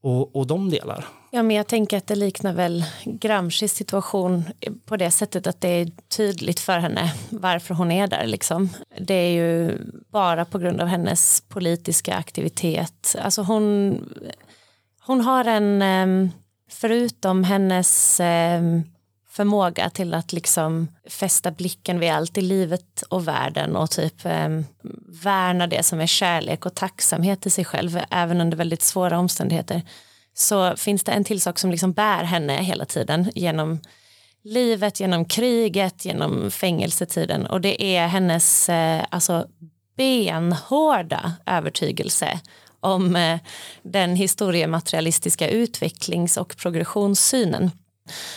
och, och de delar? Ja, men jag tänker att det liknar väl Gramscis situation på det sättet att det är tydligt för henne varför hon är där. Liksom. Det är ju bara på grund av hennes politiska aktivitet. Alltså hon, hon har en, ehm, förutom hennes ehm, förmåga till att liksom fästa blicken vid allt i livet och världen och typ eh, värna det som är kärlek och tacksamhet i sig själv även under väldigt svåra omständigheter så finns det en till sak som liksom bär henne hela tiden genom livet, genom kriget, genom fängelsetiden och det är hennes eh, alltså benhårda övertygelse om eh, den historiematerialistiska utvecklings och progressionssynen.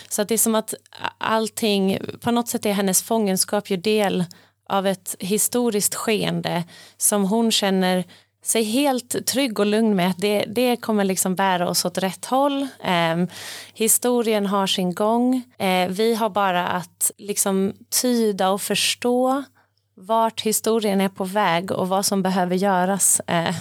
Så att det är som att allting, på något sätt är hennes fångenskap ju del av ett historiskt skeende som hon känner sig helt trygg och lugn med att det, det kommer liksom bära oss åt rätt håll. Eh, historien har sin gång. Eh, vi har bara att liksom tyda och förstå vart historien är på väg och vad som behöver göras. Eh,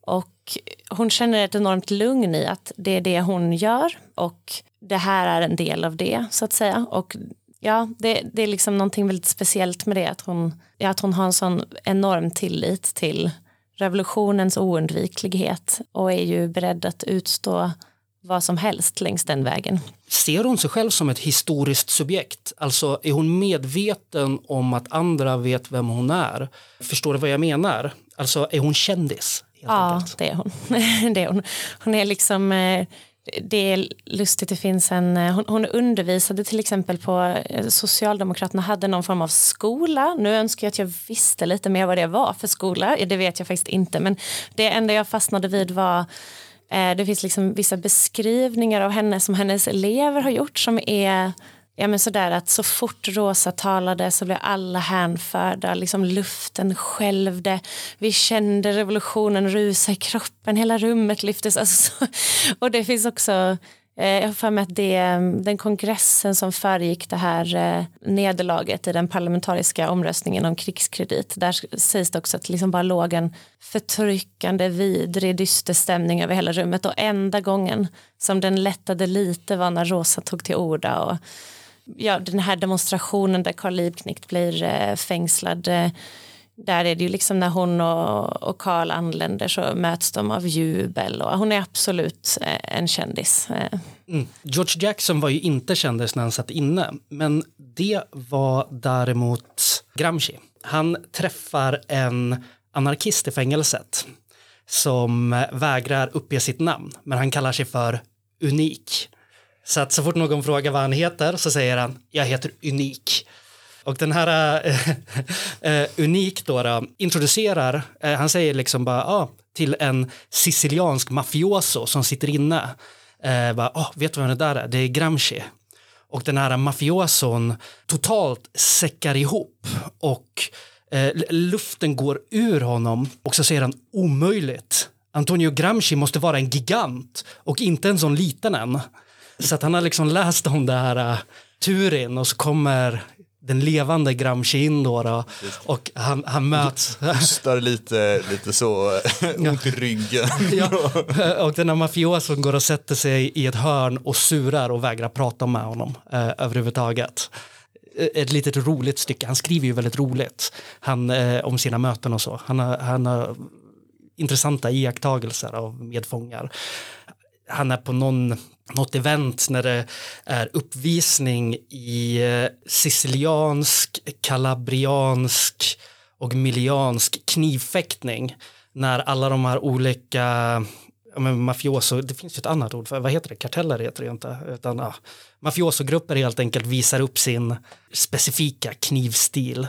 och hon känner ett enormt lugn i att det är det hon gör och det här är en del av det så att säga. Och ja, det, det är liksom någonting väldigt speciellt med det att hon, ja, att hon har en sån enorm tillit till revolutionens oundviklighet och är ju beredd att utstå vad som helst längs den vägen. Ser hon sig själv som ett historiskt subjekt? Alltså är hon medveten om att andra vet vem hon är? Förstår du vad jag menar? Alltså är hon kändis? Ja, enkelt. det är hon. det är hon. hon är liksom, eh, det är lustigt, det finns en, eh, hon, hon undervisade till exempel på, eh, Socialdemokraterna hade någon form av skola. Nu önskar jag att jag visste lite mer vad det var för skola, det vet jag faktiskt inte, men det enda jag fastnade vid var eh, det finns liksom vissa beskrivningar av henne som hennes elever har gjort som är Ja, men sådär att så fort Rosa talade så blev alla hänförda, liksom luften skälvde, vi kände revolutionen rusa i kroppen, hela rummet lyftes. Alltså, så, och det finns också, eh, jag har för mig att det, mm, den kongressen som föregick det här eh, nederlaget i den parlamentariska omröstningen om krigskredit, där sägs det också att det liksom bara låg en förtryckande, vidrig, dyster stämning över hela rummet. Och enda gången som den lättade lite var när Rosa tog till orda och ja, den här demonstrationen där Carl Liebknecht blir eh, fängslad eh, där är det ju liksom när hon och, Karl Carl anländer så möts de av jubel och hon är absolut eh, en kändis. Eh. Mm. George Jackson var ju inte kändis när han satt inne, men det var däremot Gramsci. Han träffar en anarkist i fängelset som vägrar uppge sitt namn, men han kallar sig för Unik. Så att så fort någon frågar vad han heter så säger han jag heter Unik. Och den här äh, Unik då, då introducerar, äh, han säger liksom bara ah, till en siciliansk mafioso som sitter inne. Äh, bara, ah, vet du vem det där är? Det är Gramsci. Och den här mafioson totalt säckar ihop och luften går ur honom och så säger han omöjligt. Antonio Gramsci måste vara en gigant och inte en sån liten än. Så att han har liksom läst om det här uh, Turin och så kommer den levande Gramsci in då, då och han, han möts. Hostar lite, lite så ont i ryggen. ja, och den här mafioson går och sätter sig i ett hörn och surar och vägrar prata med honom eh, överhuvudtaget. Ett litet roligt stycke, han skriver ju väldigt roligt han, eh, om sina möten och så. Han har, han har intressanta iakttagelser av medfångar. Han är på någon något event när det är uppvisning i eh, siciliansk, kalabriansk och miliansk knivfäktning när alla de här olika ja, men mafioso, det finns ju ett annat ord för, vad heter det, karteller heter det inte, utan ja, mafiosogrupper helt enkelt visar upp sin specifika knivstil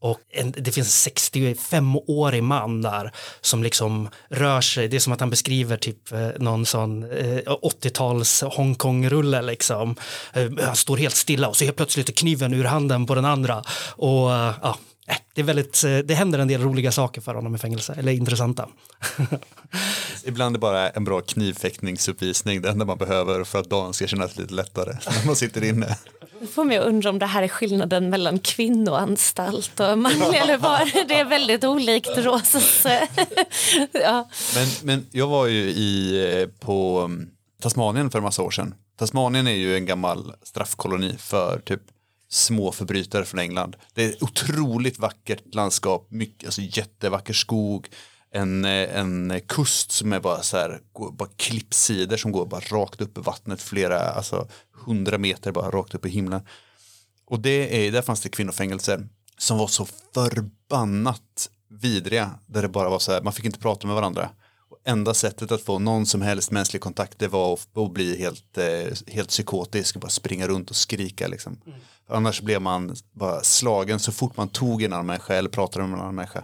och en, det finns en 65-årig man där som liksom rör sig. Det är som att han beskriver typ eh, någon sån eh, 80-tals Hongkong-rulle liksom. Eh, han står helt stilla och så helt plötsligt är kniven ur handen på den andra. Och eh, ja, det, är väldigt, eh, det händer en del roliga saker för honom i fängelse, eller intressanta. Ibland är det bara en bra knivfäktningsuppvisning det enda man behöver för att dagen ska kännas lite lättare när man sitter inne. Nu får mig att undra om det här är skillnaden mellan kvinnoanstalt och manlig eller var det är väldigt olikt Rosas. ja. Men, men jag var ju i, eh, på mm, Tasmanien för en massa år sedan. Tasmanien är ju en gammal straffkoloni för typ små förbrytare från England. Det är ett otroligt vackert landskap, mycket, alltså jättevacker skog, en, eh, en kust som är bara så här, bara klippsidor som går bara rakt upp i vattnet, flera, alltså hundra meter bara rakt upp i himlen. Och det är, där fanns det kvinnofängelser som var så förbannat vidriga, där det bara var så här, man fick inte prata med varandra. Och enda sättet att få någon som helst mänsklig kontakt det var att, att bli helt, eh, helt psykotisk och bara springa runt och skrika liksom. Mm. Annars blev man bara slagen så fort man tog en annan människa eller pratade med en annan människa.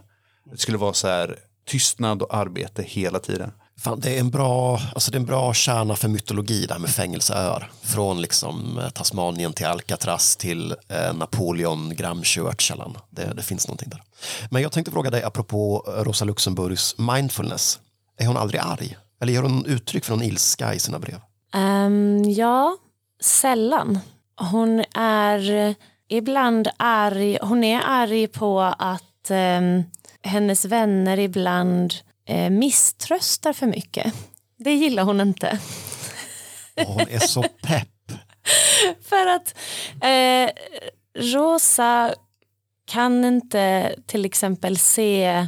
Det skulle vara så här tystnad och arbete hela tiden. Fan, det, är en bra, alltså det är en bra kärna för mytologi där med fängelseöar. Från liksom eh, Tasmanien till Alcatraz till eh, Napoleon, Gramsci och Öcalan. Det, det finns någonting där. Men jag tänkte fråga dig apropå Rosa Luxemburgs mindfulness. Är hon aldrig arg? Eller ger hon uttryck för någon ilska i sina brev? Um, ja, sällan. Hon är ibland arg. Hon är arg på att um, hennes vänner ibland uh, misströstar för mycket. Det gillar hon inte. Hon är så pepp. för att eh, Rosa kan inte till exempel se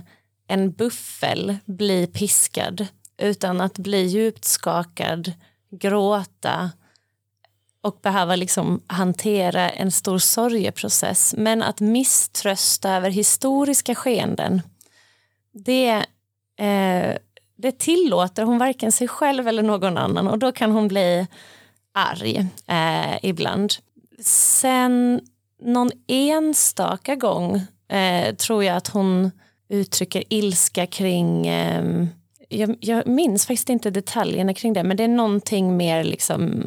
en buffel bli piskad utan att bli djupt skakad, gråta och behöva liksom hantera en stor sorgeprocess. Men att misströsta över historiska skeenden det, eh, det tillåter hon varken sig själv eller någon annan och då kan hon bli arg eh, ibland. Sen någon enstaka gång eh, tror jag att hon uttrycker ilska kring eh, jag, jag minns faktiskt inte detaljerna kring det men det är någonting mer liksom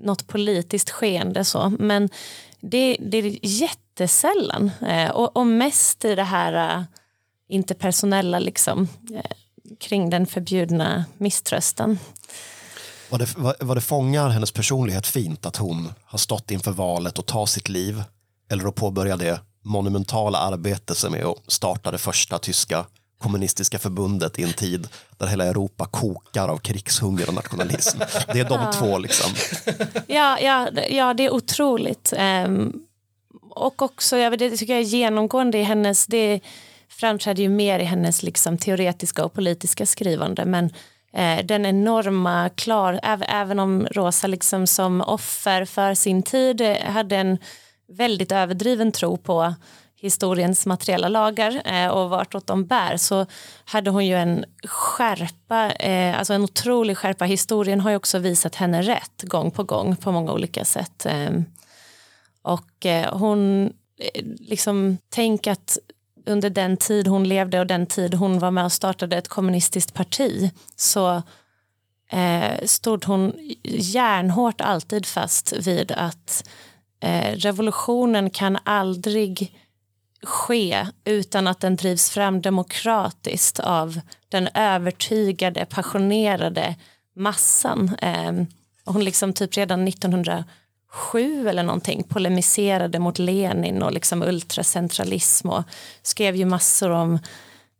något politiskt skeende så men det, det är jättesällan eh, och, och mest i det här eh, interpersonella liksom eh, kring den förbjudna misströstan. Vad det, var, var det fångar hennes personlighet fint att hon har stått inför valet att ta sitt liv eller att påbörja det monumentala arbete som är att starta det första tyska kommunistiska förbundet i en tid där hela Europa kokar av krigshunger och nationalism. Det är de två liksom. Ja, ja, ja, det är otroligt. Ehm, och också, ja, det tycker jag är genomgående i hennes, det framträder ju mer i hennes liksom, teoretiska och politiska skrivande, men eh, den enorma klar, äv, även om Rosa liksom som offer för sin tid eh, hade en väldigt överdriven tro på historiens materiella lagar eh, och vartåt de bär så hade hon ju en skärpa, eh, alltså en otrolig skärpa. Historien har ju också visat henne rätt gång på gång på många olika sätt. Eh, och eh, hon, eh, liksom, tänk att under den tid hon levde och den tid hon var med och startade ett kommunistiskt parti så eh, stod hon järnhårt alltid fast vid att eh, revolutionen kan aldrig ske utan att den drivs fram demokratiskt av den övertygade, passionerade massan. Eh, hon liksom typ redan 1907 eller någonting polemiserade mot Lenin och liksom ultracentralism och skrev ju massor om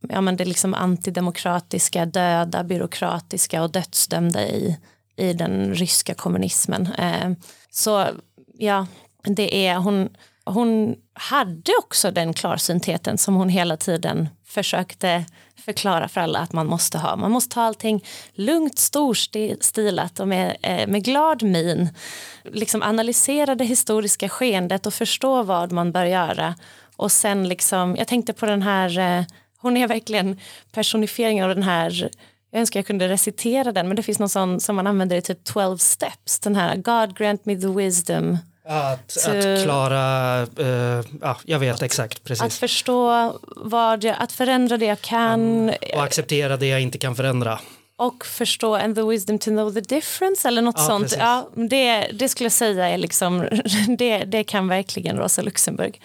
ja, men det liksom antidemokratiska, döda, byråkratiska och dödsdömda i, i den ryska kommunismen. Eh, så ja, det är hon hon hade också den klarsyntheten som hon hela tiden försökte förklara för alla att man måste ha. Man måste ha allting lugnt, storstilat och med, eh, med glad min. Liksom analysera det historiska skeendet och förstå vad man bör göra. Och sen liksom, jag tänkte på den här, eh, hon är verkligen personifieringen av den här jag önskar jag kunde recitera den men det finns någon sån som man använder i typ 12 steps. Den här God grant me the wisdom att, att klara, eh, ja, jag vet exakt, precis. Att förstå vad jag, att förändra det jag kan och acceptera det jag inte kan förändra. och förstå and the wisdom to know the difference eller något Ja, sånt. precis. Ja, det, det skulle jag säga är liksom, det, det kan verkligen Rosa Luxemburg.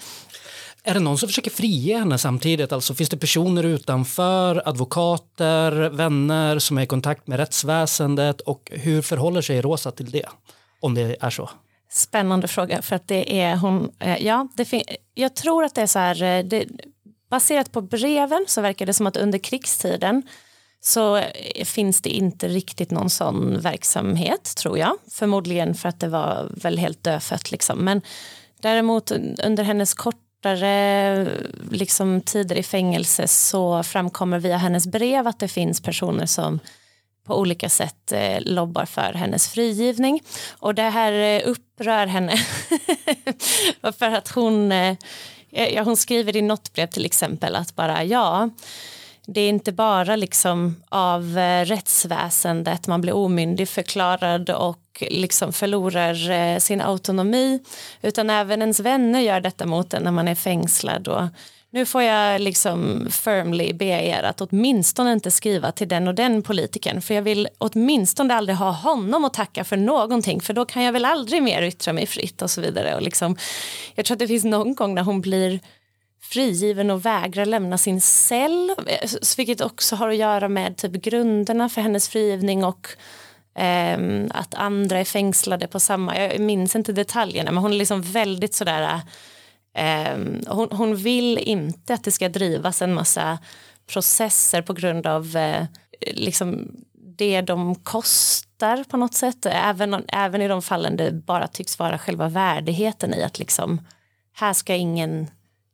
Är det någon som försöker frige henne samtidigt? Alltså finns det personer utanför, advokater, vänner som är i kontakt med rättsväsendet och hur förhåller sig Rosa till det? Om det är så. Spännande fråga för att det är hon, eh, ja, det jag tror att det är så här, eh, det, baserat på breven så verkar det som att under krigstiden så eh, finns det inte riktigt någon sån verksamhet tror jag. Förmodligen för att det var väl helt dödfött liksom. Men däremot under hennes kortare liksom, tider i fängelse så framkommer via hennes brev att det finns personer som på olika sätt eh, lobbar för hennes frigivning. Och det här eh, upprör henne. för att hon, eh, ja, hon skriver i något brev till exempel att bara ja, det är inte bara liksom av eh, rättsväsendet man blir omyndigförklarad och liksom förlorar eh, sin autonomi utan även ens vänner gör detta mot en när man är fängslad. Och nu får jag liksom firmly be er att åtminstone inte skriva till den och den politikern för jag vill åtminstone aldrig ha honom att tacka för någonting för då kan jag väl aldrig mer yttra mig fritt och så vidare. Och liksom, jag tror att det finns någon gång när hon blir frigiven och vägrar lämna sin cell vilket också har att göra med typ grunderna för hennes frigivning och eh, att andra är fängslade på samma, jag minns inte detaljerna men hon är liksom väldigt sådär Ehm, hon, hon vill inte att det ska drivas en massa processer på grund av eh, liksom det de kostar på något sätt även, även i de fallen det bara tycks vara själva värdigheten i att liksom här ska ingen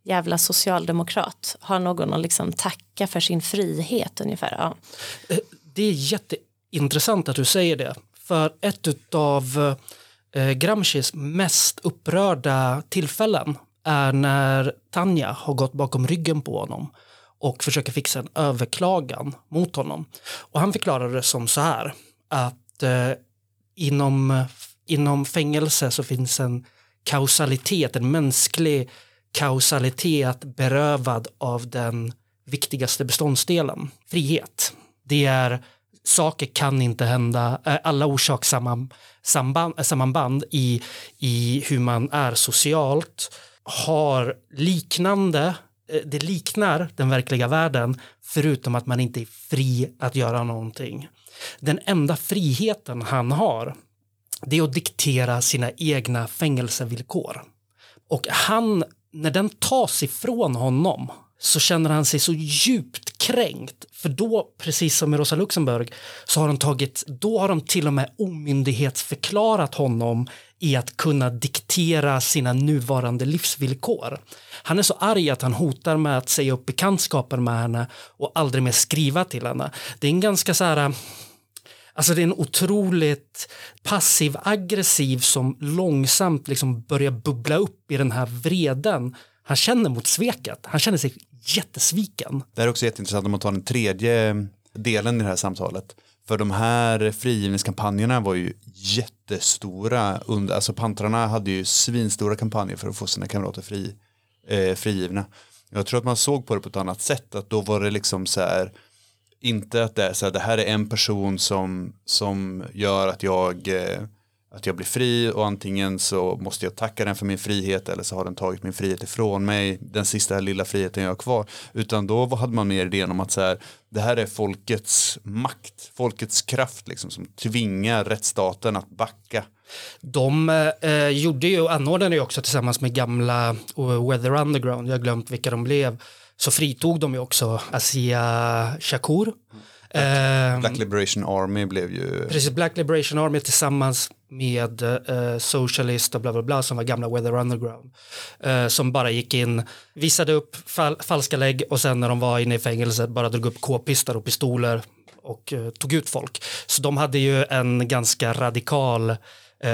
jävla socialdemokrat ha någon att liksom tacka för sin frihet ungefär. Ja. Eh, det är jätteintressant att du säger det. För ett av eh, Gramscis mest upprörda tillfällen är när Tanja har gått bakom ryggen på honom och försöker fixa en överklagan mot honom. Och han förklarar det som så här att eh, inom, inom fängelse så finns en kausalitet, en mänsklig kausalitet berövad av den viktigaste beståndsdelen, frihet. Det är saker kan inte hända, eh, alla orsakssammanband eh, i, i hur man är socialt har liknande, eh, det liknar den verkliga världen förutom att man inte är fri att göra någonting. Den enda friheten han har det är att diktera sina egna fängelsevillkor. Och han, när den tas ifrån honom så känner han sig så djupt kränkt. För då, precis som med Rosa Luxemburg, så har de tagit, då har de till och med omyndighetsförklarat honom i att kunna diktera sina nuvarande livsvillkor. Han är så arg att han hotar med att säga upp bekantskapen med henne och aldrig mer skriva till henne. Det är en ganska så här Alltså det är en otroligt passiv aggressiv som långsamt liksom börjar bubbla upp i den här vreden han känner mot sveket. Han känner sig jättesviken. Det här är också jätteintressant om man tar den tredje delen i det här samtalet. För de här frigivningskampanjerna var ju jättestora. Under, alltså pantrarna hade ju svinstora kampanjer för att få sina kamrater fri, eh, frigivna. Jag tror att man såg på det på ett annat sätt. Att då var det liksom så här inte att det är så här, det här är en person som, som gör att jag, eh, att jag blir fri och antingen så måste jag tacka den för min frihet eller så har den tagit min frihet ifrån mig, den sista lilla friheten jag har kvar. Utan då hade man mer idén om att så här, det här är folkets makt, folkets kraft liksom, som tvingar rättsstaten att backa. De eh, gjorde ju, anordnade ju också tillsammans med gamla eh, Weather Underground, jag har glömt vilka de blev, så fritog de ju också Asia Shakur. Mm Black Liberation Army blev ju... Precis, Black Liberation Army tillsammans med eh, Socialist och bla bla bla som var gamla Weather Underground. Eh, som bara gick in, visade upp fal falska lägg och sen när de var inne i fängelset bara drog upp k-pistar och pistoler och eh, tog ut folk. Så de hade ju en ganska radikal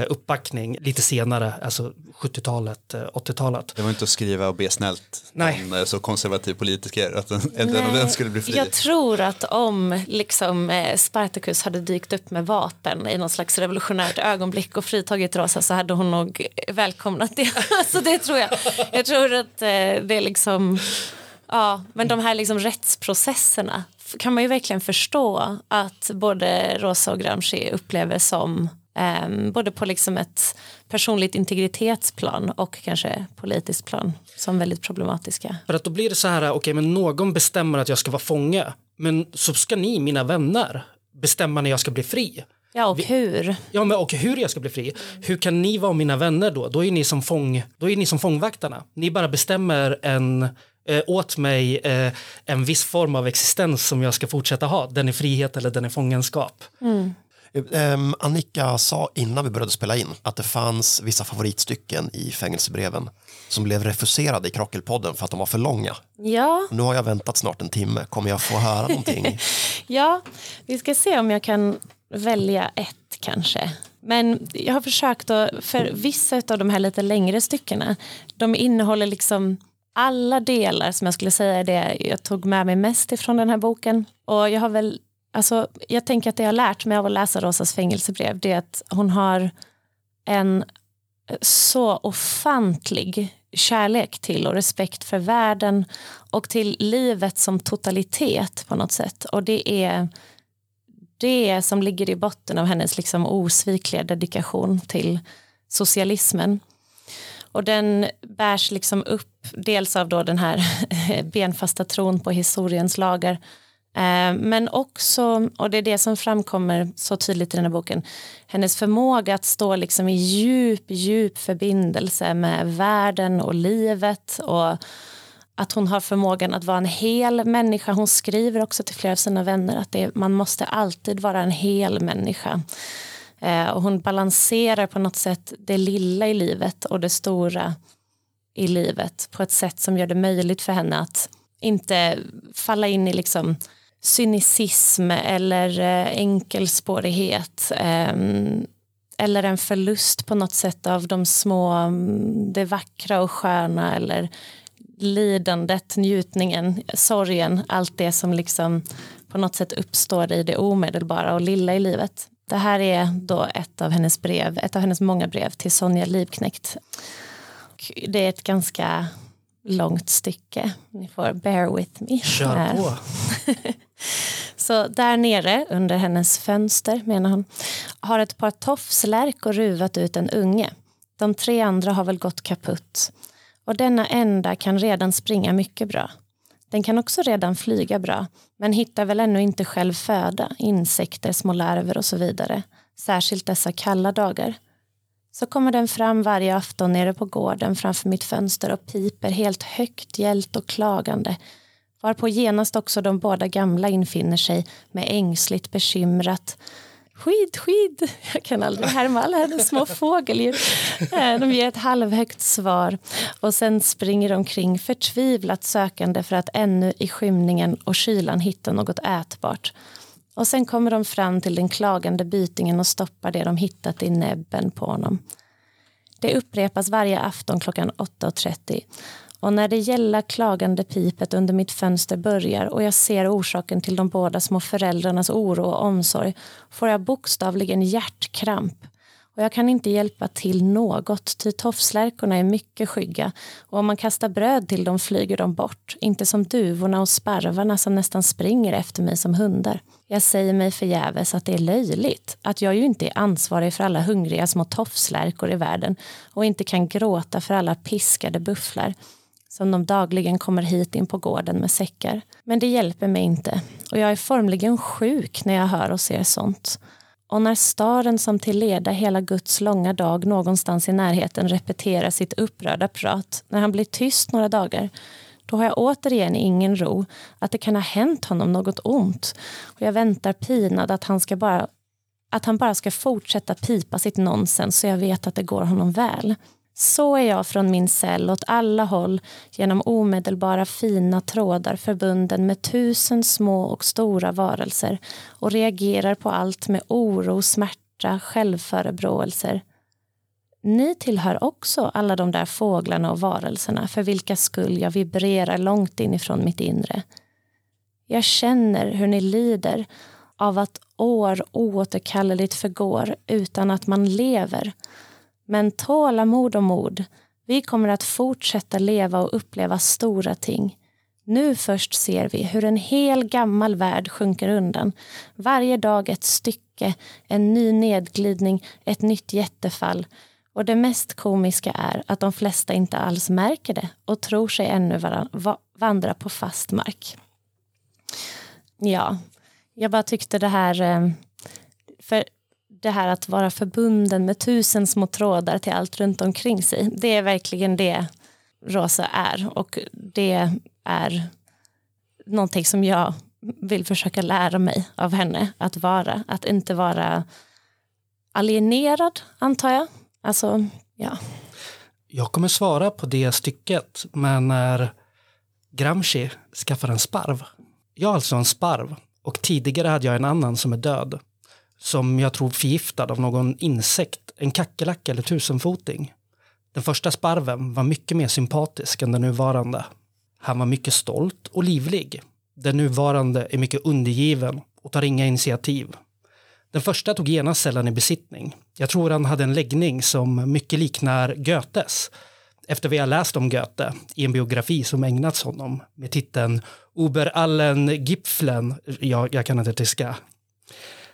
uppbackning lite senare, alltså 70-talet, eh, 80-talet. Det var inte att skriva och be snällt Nej. om eh, så konservativ politiker att den, en av den skulle bli fri. Jag tror att om liksom, eh, Spartacus hade dykt upp med vapen i något slags revolutionärt ögonblick och fritagit Rosa så hade hon nog välkomnat det. så det tror jag. Jag tror att eh, det är liksom, ja, men de här liksom rättsprocesserna kan man ju verkligen förstå att både Rosa och Gramsci upplever som Um, både på liksom ett personligt integritetsplan och kanske politiskt plan som väldigt problematiska. För att då blir det så här, okej okay, men någon bestämmer att jag ska vara fånge, men så ska ni, mina vänner, bestämma när jag ska bli fri. Ja, och hur? Ja, men och hur jag ska bli fri. Hur kan ni vara mina vänner då? Då är ni som, fång, då är ni som fångvaktarna. Ni bara bestämmer en, eh, åt mig eh, en viss form av existens som jag ska fortsätta ha. Den är frihet eller den är fångenskap. Mm. Um, Annika sa innan vi började spela in att det fanns vissa favoritstycken i fängelsebreven som blev refuserade i Krockelpodden för att de var för långa. Ja. Nu har jag väntat snart en timme. Kommer jag få höra någonting? ja, vi ska se om jag kan välja ett kanske. Men jag har försökt att, för vissa av de här lite längre styckena, de innehåller liksom alla delar som jag skulle säga är det jag tog med mig mest ifrån den här boken. Och jag har väl Alltså, jag tänker att det jag har lärt mig av att läsa Rosas fängelsebrev det är att hon har en så ofantlig kärlek till och respekt för världen och till livet som totalitet på något sätt. Och det är det som ligger i botten av hennes liksom osvikliga dedikation till socialismen. Och den bärs liksom upp dels av då den här benfasta tron på historiens lagar Eh, men också, och det är det som framkommer så tydligt i den här boken, hennes förmåga att stå liksom i djup, djup förbindelse med världen och livet och att hon har förmågan att vara en hel människa. Hon skriver också till flera av sina vänner att det, man måste alltid vara en hel människa. Eh, och hon balanserar på något sätt det lilla i livet och det stora i livet på ett sätt som gör det möjligt för henne att inte falla in i liksom cynism eller eh, enkelspårighet eh, eller en förlust på något sätt av de små, mm, det vackra och sköna eller lidandet, njutningen, sorgen, allt det som liksom på något sätt uppstår i det omedelbara och lilla i livet. Det här är då ett av hennes brev, ett av hennes många brev till Sonja Livknekt. Och Det är ett ganska långt stycke. Ni får bear with me. Kör på. Så där nere under hennes fönster, menar hon, har ett par tofslärkor ruvat ut en unge. De tre andra har väl gått kaputt. Och denna enda kan redan springa mycket bra. Den kan också redan flyga bra, men hittar väl ännu inte själv föda, insekter, små larver och så vidare. Särskilt dessa kalla dagar. Så kommer den fram varje afton nere på gården framför mitt fönster och piper helt högt, gällt och klagande varpå genast också de båda gamla infinner sig med ängsligt bekymrat Skid, skid. Jag kan aldrig härma alla hennes små fågeldjur. Eh, De ger ett halvhögt svar och sen springer de omkring förtvivlat sökande för att ännu i skymningen och kylan hitta något ätbart. Och sen kommer de fram till den klagande bytingen och stoppar det de hittat i näbben på honom. Det upprepas varje afton klockan 8.30 och när det gälla klagande pipet under mitt fönster börjar och jag ser orsaken till de båda små föräldrarnas oro och omsorg får jag bokstavligen hjärtkramp. Och jag kan inte hjälpa till något, ty tofslärkorna är mycket skygga och om man kastar bröd till dem flyger de bort, inte som duvorna och sparvarna som nästan springer efter mig som hundar. Jag säger mig förgäves att det är löjligt, att jag ju inte är ansvarig för alla hungriga små tofslärkor i världen och inte kan gråta för alla piskade bufflar som de dagligen kommer hit in på gården med säckar. Men det hjälper mig inte och jag är formligen sjuk när jag hör och ser sånt. Och när staden som till leda hela Guds långa dag någonstans i närheten repeterar sitt upprörda prat, när han blir tyst några dagar, då har jag återigen ingen ro, att det kan ha hänt honom något ont. Och jag väntar pinad att han, ska bara, att han bara ska fortsätta pipa sitt nonsens så jag vet att det går honom väl. Så är jag från min cell åt alla håll genom omedelbara fina trådar förbunden med tusen små och stora varelser och reagerar på allt med oro, smärta, självförebråelser. Ni tillhör också alla de där fåglarna och varelserna för vilka skull jag vibrerar långt inifrån mitt inre. Jag känner hur ni lider av att år oåterkalleligt förgår utan att man lever men tålamod och mod. Vi kommer att fortsätta leva och uppleva stora ting. Nu först ser vi hur en hel gammal värld sjunker undan. Varje dag ett stycke, en ny nedglidning, ett nytt jättefall. Och det mest komiska är att de flesta inte alls märker det och tror sig ännu vandra på fast mark. Ja, jag bara tyckte det här... Eh, för det här att vara förbunden med tusen små trådar till allt runt omkring sig. Det är verkligen det Rosa är och det är någonting som jag vill försöka lära mig av henne att vara. Att inte vara alienerad, antar jag. Alltså, ja. Jag kommer svara på det stycket, men när Gramsci skaffar en sparv. Jag har alltså en sparv och tidigare hade jag en annan som är död. Som jag tror förgiftad av någon insekt, en kackerlacka eller tusenfoting. Den första sparven var mycket mer sympatisk än den nuvarande. Han var mycket stolt och livlig. Den nuvarande är mycket undergiven och tar inga initiativ. Den första tog genast sällan i besittning. Jag tror han hade en läggning som mycket liknar Goethes. Efter vi har läst om Goethe i en biografi som ägnats honom med titeln Ober allen Gipflen, Jag, jag kan inte tyska.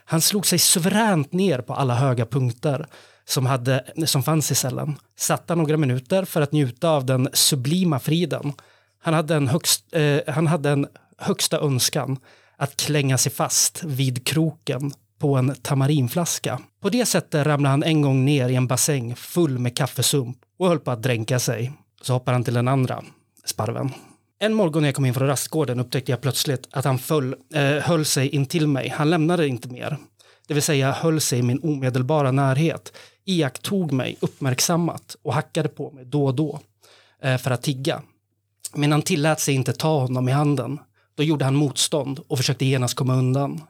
Han slog sig suveränt ner på alla höga punkter som, hade, som fanns i cellen. Satt där några minuter för att njuta av den sublima friden. Han hade en, högst, eh, han hade en högsta önskan att klänga sig fast vid kroken på en tamarinflaska. På det sättet ramlade han en gång ner i en bassäng full med kaffesump och höll på att dränka sig. Så hoppar han till den andra sparven. En morgon när jag kom in från rastgården upptäckte jag plötsligt att han föll, eh, höll sig in till mig. Han lämnade inte mer. Det vill säga höll sig i min omedelbara närhet, iakttog mig uppmärksammat och hackade på mig då och då eh, för att tigga. Men han tillät sig inte ta honom i handen. Då gjorde han motstånd och försökte genast komma undan.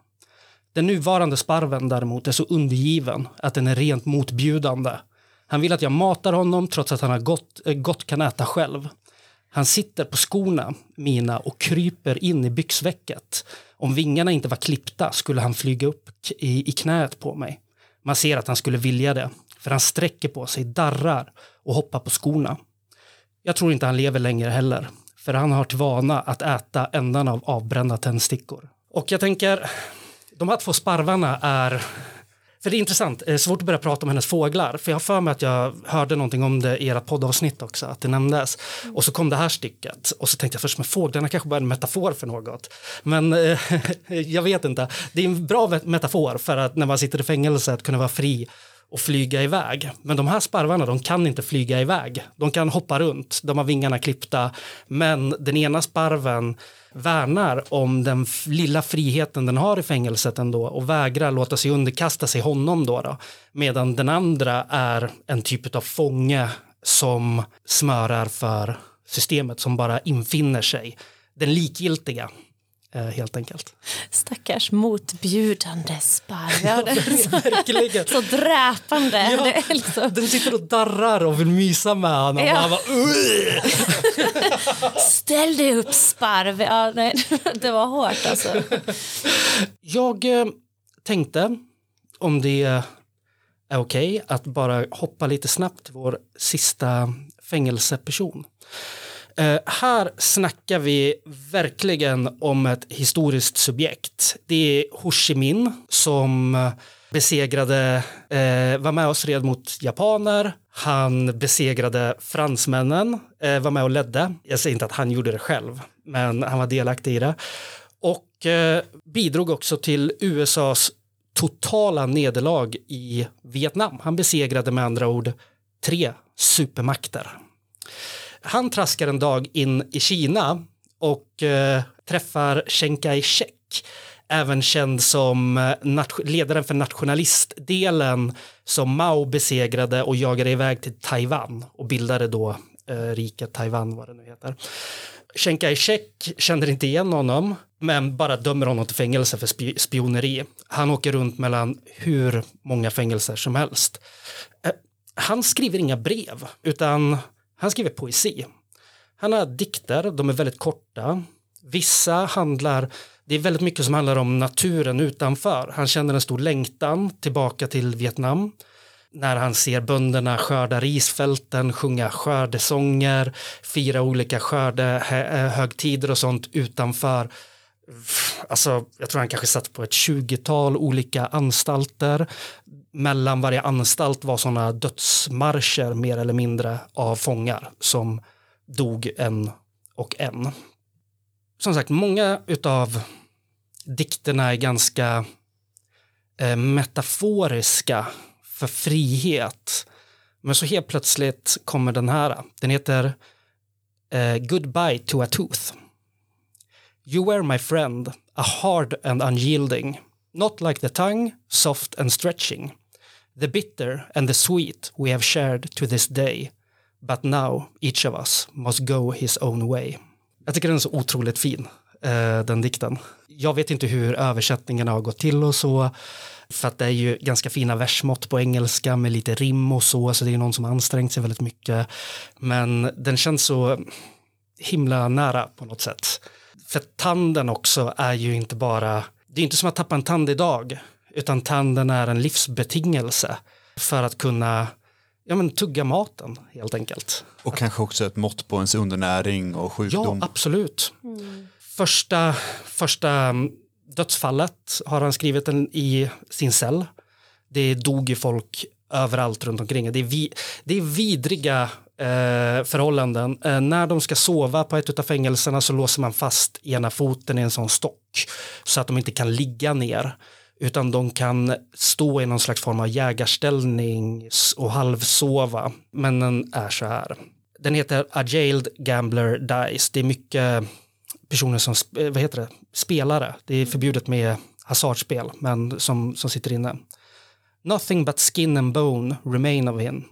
Den nuvarande sparven däremot är så undergiven att den är rent motbjudande. Han vill att jag matar honom trots att han har gott, eh, gott kan äta själv. Han sitter på skorna, mina, och kryper in i byxvecket. Om vingarna inte var klippta skulle han flyga upp i, i knät på mig. Man ser att han skulle vilja det, för han sträcker på sig, darrar och hoppar på skorna. Jag tror inte han lever längre heller, för han har till vana att äta ändan av avbrända tändstickor. Och jag tänker, de här två sparvarna är för det är intressant, det är svårt att börja prata om hennes fåglar. För jag har för mig att jag hörde någonting om det i ert poddavsnitt också, att det nämndes. Och så kom det här stycket. Och så tänkte jag först, men fåglarna kanske bara är en metafor för något. Men eh, jag vet inte. Det är en bra met- metafor för att när man sitter i fängelse att kunna vara fri och flyga iväg. Men de här sparvarna, de kan inte flyga iväg. De kan hoppa runt, de har vingarna klippta. Men den ena sparven värnar om den lilla friheten den har i fängelset ändå och vägrar låta sig underkasta sig honom då, då. Medan den andra är en typ av fånge som smörar för systemet som bara infinner sig. Den likgiltiga, helt enkelt. Stackars motbjudande sparv. Ja, så, dräpande. Ja. Det liksom, Den sitter och darrar och vill mysa med honom. Ja. Och han bara, ställ dig upp sparv. Ja, nej, det var hårt alltså. Jag eh, tänkte, om det är okej, att bara hoppa lite snabbt till vår sista fängelseperson. Eh, här snackar vi verkligen om ett historiskt subjekt. Det är Ho Chi Minh som besegrade, eh, var med och stred mot japaner. Han besegrade fransmännen, eh, var med och ledde. Jag säger inte att han gjorde det själv, men han var delaktig i det. Och eh, bidrog också till USAs totala nederlag i Vietnam. Han besegrade med andra ord tre supermakter. Han traskar en dag in i Kina och eh, träffar Chiang Kai-shek, även känd som eh, ledaren för nationalistdelen som Mao besegrade och jagade iväg till Taiwan och bildade då eh, riket Taiwan, vad det nu heter. Chiang Kai-shek känner inte igen honom, men bara dömer honom till fängelse för spi- spioneri. Han åker runt mellan hur många fängelser som helst. Eh, Han skriver inga brev, utan han skriver poesi. Han har dikter, de är väldigt korta. Vissa handlar, det är väldigt mycket som handlar om naturen utanför. Han känner en stor längtan tillbaka till Vietnam. När han ser bönderna skörda risfälten, sjunga skördesånger, fira olika skördehögtider eh, och sånt utanför. Alltså, jag tror han kanske satt på ett tjugotal olika anstalter. Mellan varje anstalt var sådana dödsmarscher mer eller mindre av fångar som dog en och en. Som sagt, många utav dikterna är ganska eh, metaforiska för frihet. Men så helt plötsligt kommer den här. Den heter eh, Goodbye to a tooth. You were my friend, a hard and unyielding, not like the tongue, soft and stretching, the bitter and the sweet we have shared to this day, but now each of us must go his own way. Jag tycker den är så otroligt fin, eh, den dikten. Jag vet inte hur översättningarna har gått till och så, för att det är ju ganska fina versmått på engelska med lite rim och så, så det är någon som har ansträngt sig väldigt mycket. Men den känns så himla nära på något sätt. För tanden också är ju inte bara, det är inte som att tappa en tand idag, utan tanden är en livsbetingelse för att kunna ja, men, tugga maten helt enkelt. Och kanske också ett mått på ens undernäring och Ja, sjukdom. absolut. Första, första mm, dödsfallet har han skrivit en i sin cell. Det dog ju folk överallt runt omkring. Det är, vi, det är vidriga eh, förhållanden. Eh, när de ska sova på ett av fängelserna så låser man fast ena foten i en sån stock så att de inte kan ligga ner utan de kan stå i någon slags form av jägarställning och halvsova. Men den är så här. Den heter A Jailed Gambler Dies. Det är mycket personer som, eh, vad heter det, spelare. Det är förbjudet med hasardspel, men som, som sitter inne. Nothing but skin and bone remain of him.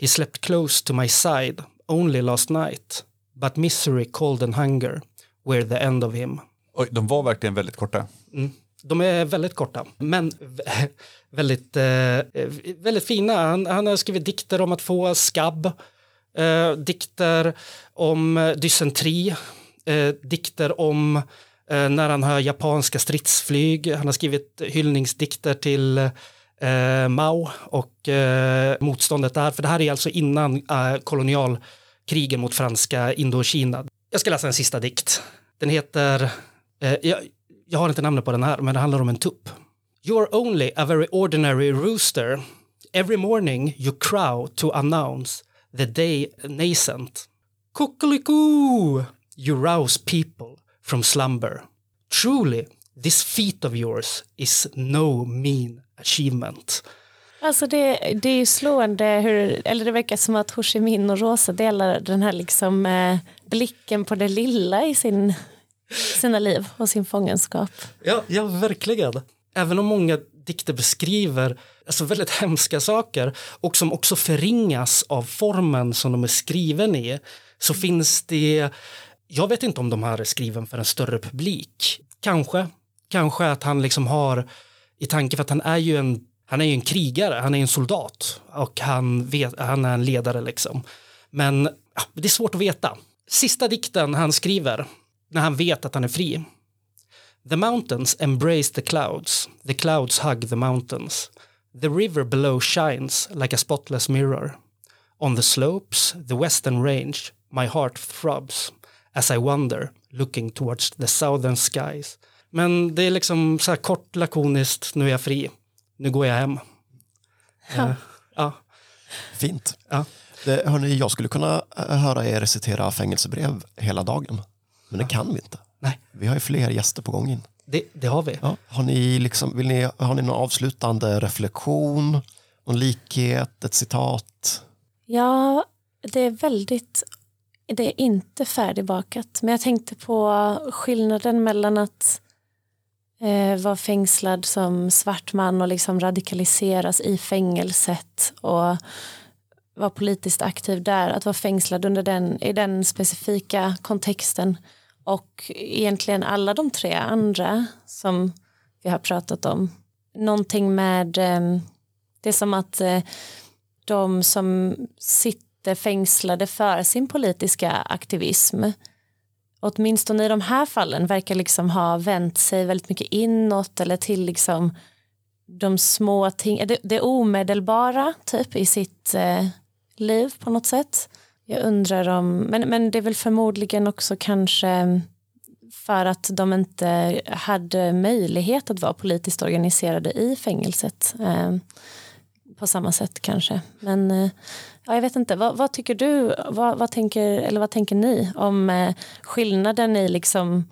He slept close to my side only last night, but misery, cold and hunger were the end of him. Oj, de var verkligen väldigt korta. De är väldigt korta, men väldigt, eh, väldigt fina. Han, han har skrivit dikter om att få skabb, eh, dikter om eh, dysentri, eh, dikter om eh, när han hör japanska stridsflyg. Han har skrivit hyllningsdikter till eh, Mao och eh, motståndet där. För det här är alltså innan eh, kolonialkrigen mot franska Indokina. Jag ska läsa en sista dikt. Den heter, eh, jag, jag har inte namnet på den här, men det handlar om en tupp. You're only a very ordinary rooster. Every morning you crow to announce the day nascent. Kuckeliku! You rouse people from slumber. Truly, this feat of yours is no mean achievement. Alltså det, det är ju slående hur, eller det verkar som att Ho Chi Minh och Rosa delar den här liksom eh, blicken på det lilla i sin, sina liv och sin fångenskap. Ja, ja, verkligen. Även om många dikter beskriver alltså väldigt hemska saker och som också förringas av formen som de är skriven i så finns det, jag vet inte om de här är skriven för en större publik. Kanske, kanske att han liksom har i tanke för att han är ju en han är ju en krigare, han är en soldat och han, vet, han är en ledare liksom. Men ja, det är svårt att veta. Sista dikten han skriver när han vet att han är fri. The mountains embrace the clouds, the clouds hug the mountains. The river below shines like a spotless mirror. On the slopes, the western range, my heart throbs as I wonder, looking towards the southern skies. Men det är liksom så här kort, lakoniskt, nu är jag fri, nu går jag hem. Ja. ja. Fint. Ja. Det, hörni, jag skulle kunna eh, höra er recitera fängelsebrev hela dagen. Men det kan vi inte. Nej, Vi har ju fler gäster på gång in. det, det har vi. Ja. Har, ni liksom, vill ni, har ni någon avslutande reflektion? Någon likhet? Ett citat? Ja, det är väldigt, det är inte färdigbakat. Men jag tänkte på skillnaden mellan att eh, vara fängslad som svart man och liksom radikaliseras i fängelset och vara politiskt aktiv där, att vara fängslad under den, i den specifika kontexten och egentligen alla de tre andra som vi har pratat om. Någonting med, eh, det är som att eh, de som sitter fängslade för sin politiska aktivism åtminstone i de här fallen verkar liksom ha vänt sig väldigt mycket inåt eller till liksom de små ting, det, det omedelbara typ i sitt eh, liv på något sätt. Jag undrar om, men, men det är väl förmodligen också kanske för att de inte hade möjlighet att vara politiskt organiserade i fängelset. Eh, på samma sätt kanske. Men eh, ja, jag vet inte, vad, vad tycker du, vad, vad, tänker, eller vad tänker ni om eh, skillnaden i liksom,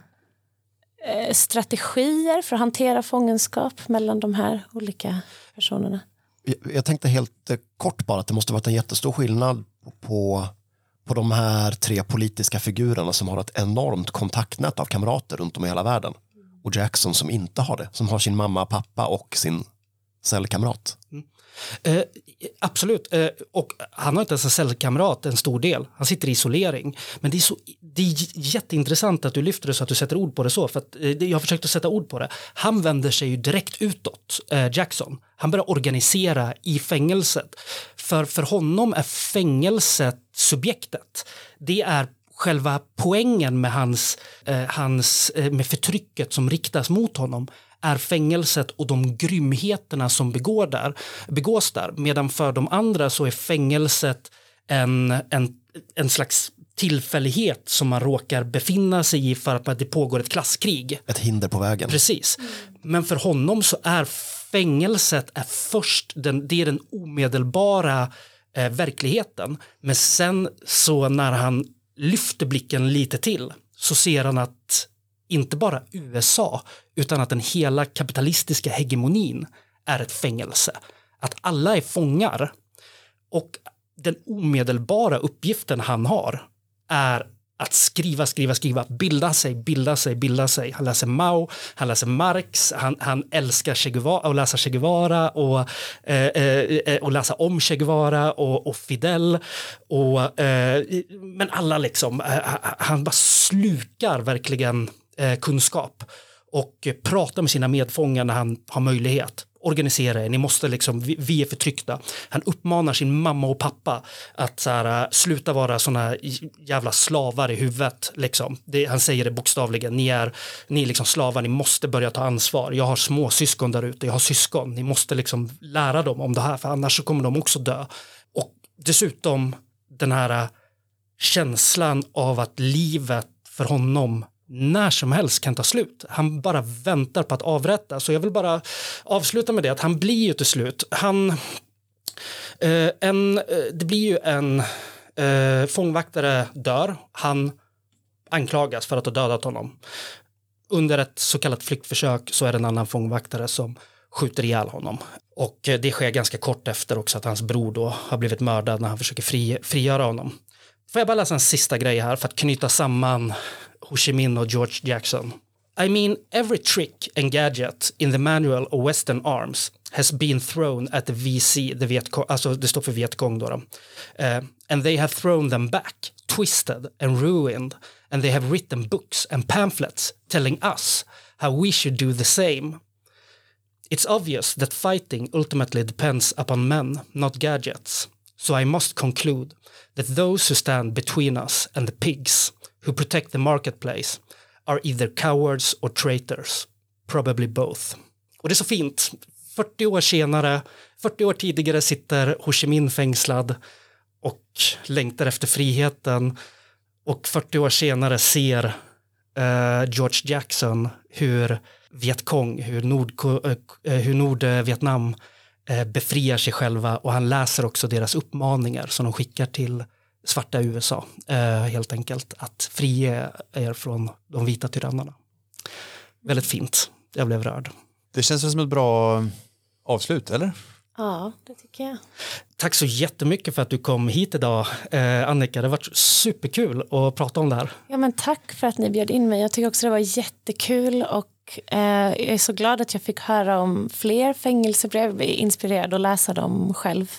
strategier för att hantera fångenskap mellan de här olika personerna? Jag, jag tänkte helt kort bara att det måste varit en jättestor skillnad på, på de här tre politiska figurerna som har ett enormt kontaktnät av kamrater runt om i hela världen. Och Jackson som inte har det, som har sin mamma, pappa och sin cellkamrat. Mm. Eh, absolut, eh, och han har inte ens en cellkamrat, en stor del. Han sitter i isolering. Men det är, så, det är jätteintressant att du lyfter det så att du sätter ord på det så. För att, eh, jag har försökt att sätta ord på det. Han vänder sig ju direkt utåt, eh, Jackson. Han börjar organisera i fängelset. För, för honom är fängelset subjektet. Det är själva poängen med, hans, eh, hans, eh, med förtrycket som riktas mot honom är fängelset och de grymheterna som begår där, begås där. Medan för de andra så är fängelset en, en, en slags tillfällighet som man råkar befinna sig i för att det pågår ett klasskrig. Ett hinder på vägen. Precis. Men för honom så är fängelset är först den, det är den omedelbara eh, verkligheten. Men sen så när han lyfter blicken lite till så ser han att inte bara USA utan att den hela kapitalistiska hegemonin är ett fängelse. Att alla är fångar och den omedelbara uppgiften han har är att skriva, skriva, skriva, bilda sig, bilda sig, bilda sig. Han läser Mao, han läser Marx, han, han älskar che Guevara, och läsa Che Guevara och, eh, eh, och läsa om Che Guevara och, och Fidel. Och, eh, men alla liksom, eh, han bara slukar verkligen eh, kunskap och pratar med sina medfångar när han har möjlighet. organisera er, ni måste liksom, vi, vi är förtryckta. Han uppmanar sin mamma och pappa att så här, äh, sluta vara såna jävla slavar i huvudet. Liksom. Det, han säger det bokstavligen, ni är, ni är liksom slavar, ni måste börja ta ansvar. Jag har småsyskon där ute, jag har syskon, ni måste liksom lära dem om det här, för annars så kommer de också dö. Och dessutom den här äh, känslan av att livet för honom när som helst kan ta slut. Han bara väntar på att avrätta. Så jag vill bara avsluta med det att han blir ju till slut, han, eh, en, eh, det blir ju en eh, fångvaktare dör, han anklagas för att ha dödat honom. Under ett så kallat flyktförsök så är det en annan fångvaktare som skjuter ihjäl honom. Och eh, det sker ganska kort efter också att hans bror då har blivit mördad när han försöker fri, frigöra honom. Får jag bara läsa en sista grej här för att knyta samman Ho Chi Minh och George Jackson. I mean, every trick and gadget in the manual of Western Arms has been thrown at the VC, the Vietcong, alltså det står för Vietcong då. då. Uh, and they have thrown them back, twisted and ruined, and they have written books and pamphlets telling us how we should do the same. It's obvious that fighting ultimately depends upon men, not gadgets. So I must conclude that those who stand between us and the pigs who protect the marketplace are either cowards or traitors. Probably both. Och det är så fint. 40 år senare, 40 år tidigare sitter Ho Chi Minh fängslad och längtar efter friheten. Och 40 år senare ser eh, George Jackson hur Vietkong, hur, Nordko, eh, hur Nordvietnam eh, befriar sig själva och han läser också deras uppmaningar som de skickar till svarta USA, eh, helt enkelt. Att frige er från de vita tyrannerna. Väldigt fint. Jag blev rörd. Det känns som ett bra avslut, eller? Ja, det tycker jag. Tack så jättemycket för att du kom hit idag, eh, Annika. Det har varit superkul att prata om det här. Ja, men tack för att ni bjöd in mig. Jag tycker också det var jättekul och eh, jag är så glad att jag fick höra om fler fängelsebrev. Jag är inspirerad att läsa dem själv.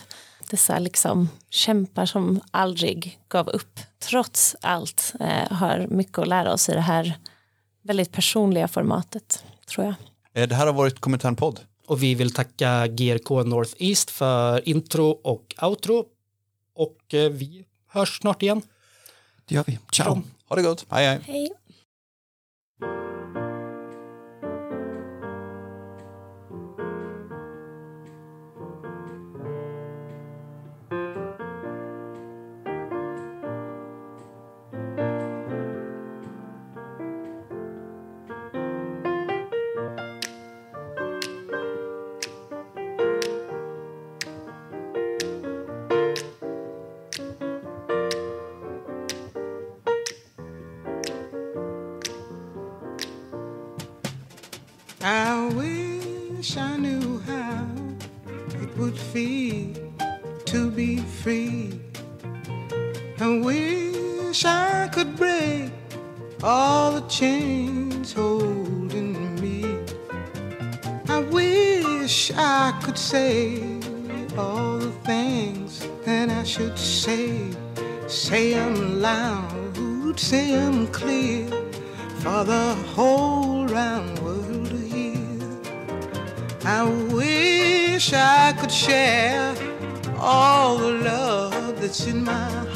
Dessa liksom kämpar som aldrig gav upp. Trots allt eh, har mycket att lära oss i det här väldigt personliga formatet, tror jag. Eh, Det här har varit Kominternpodd. Och vi vill tacka GRK Northeast för intro och outro. Och eh, vi hörs snart igen. Det gör vi. Ciao. Ha det gott. Hej, hej. Hej. Share all the love that's in my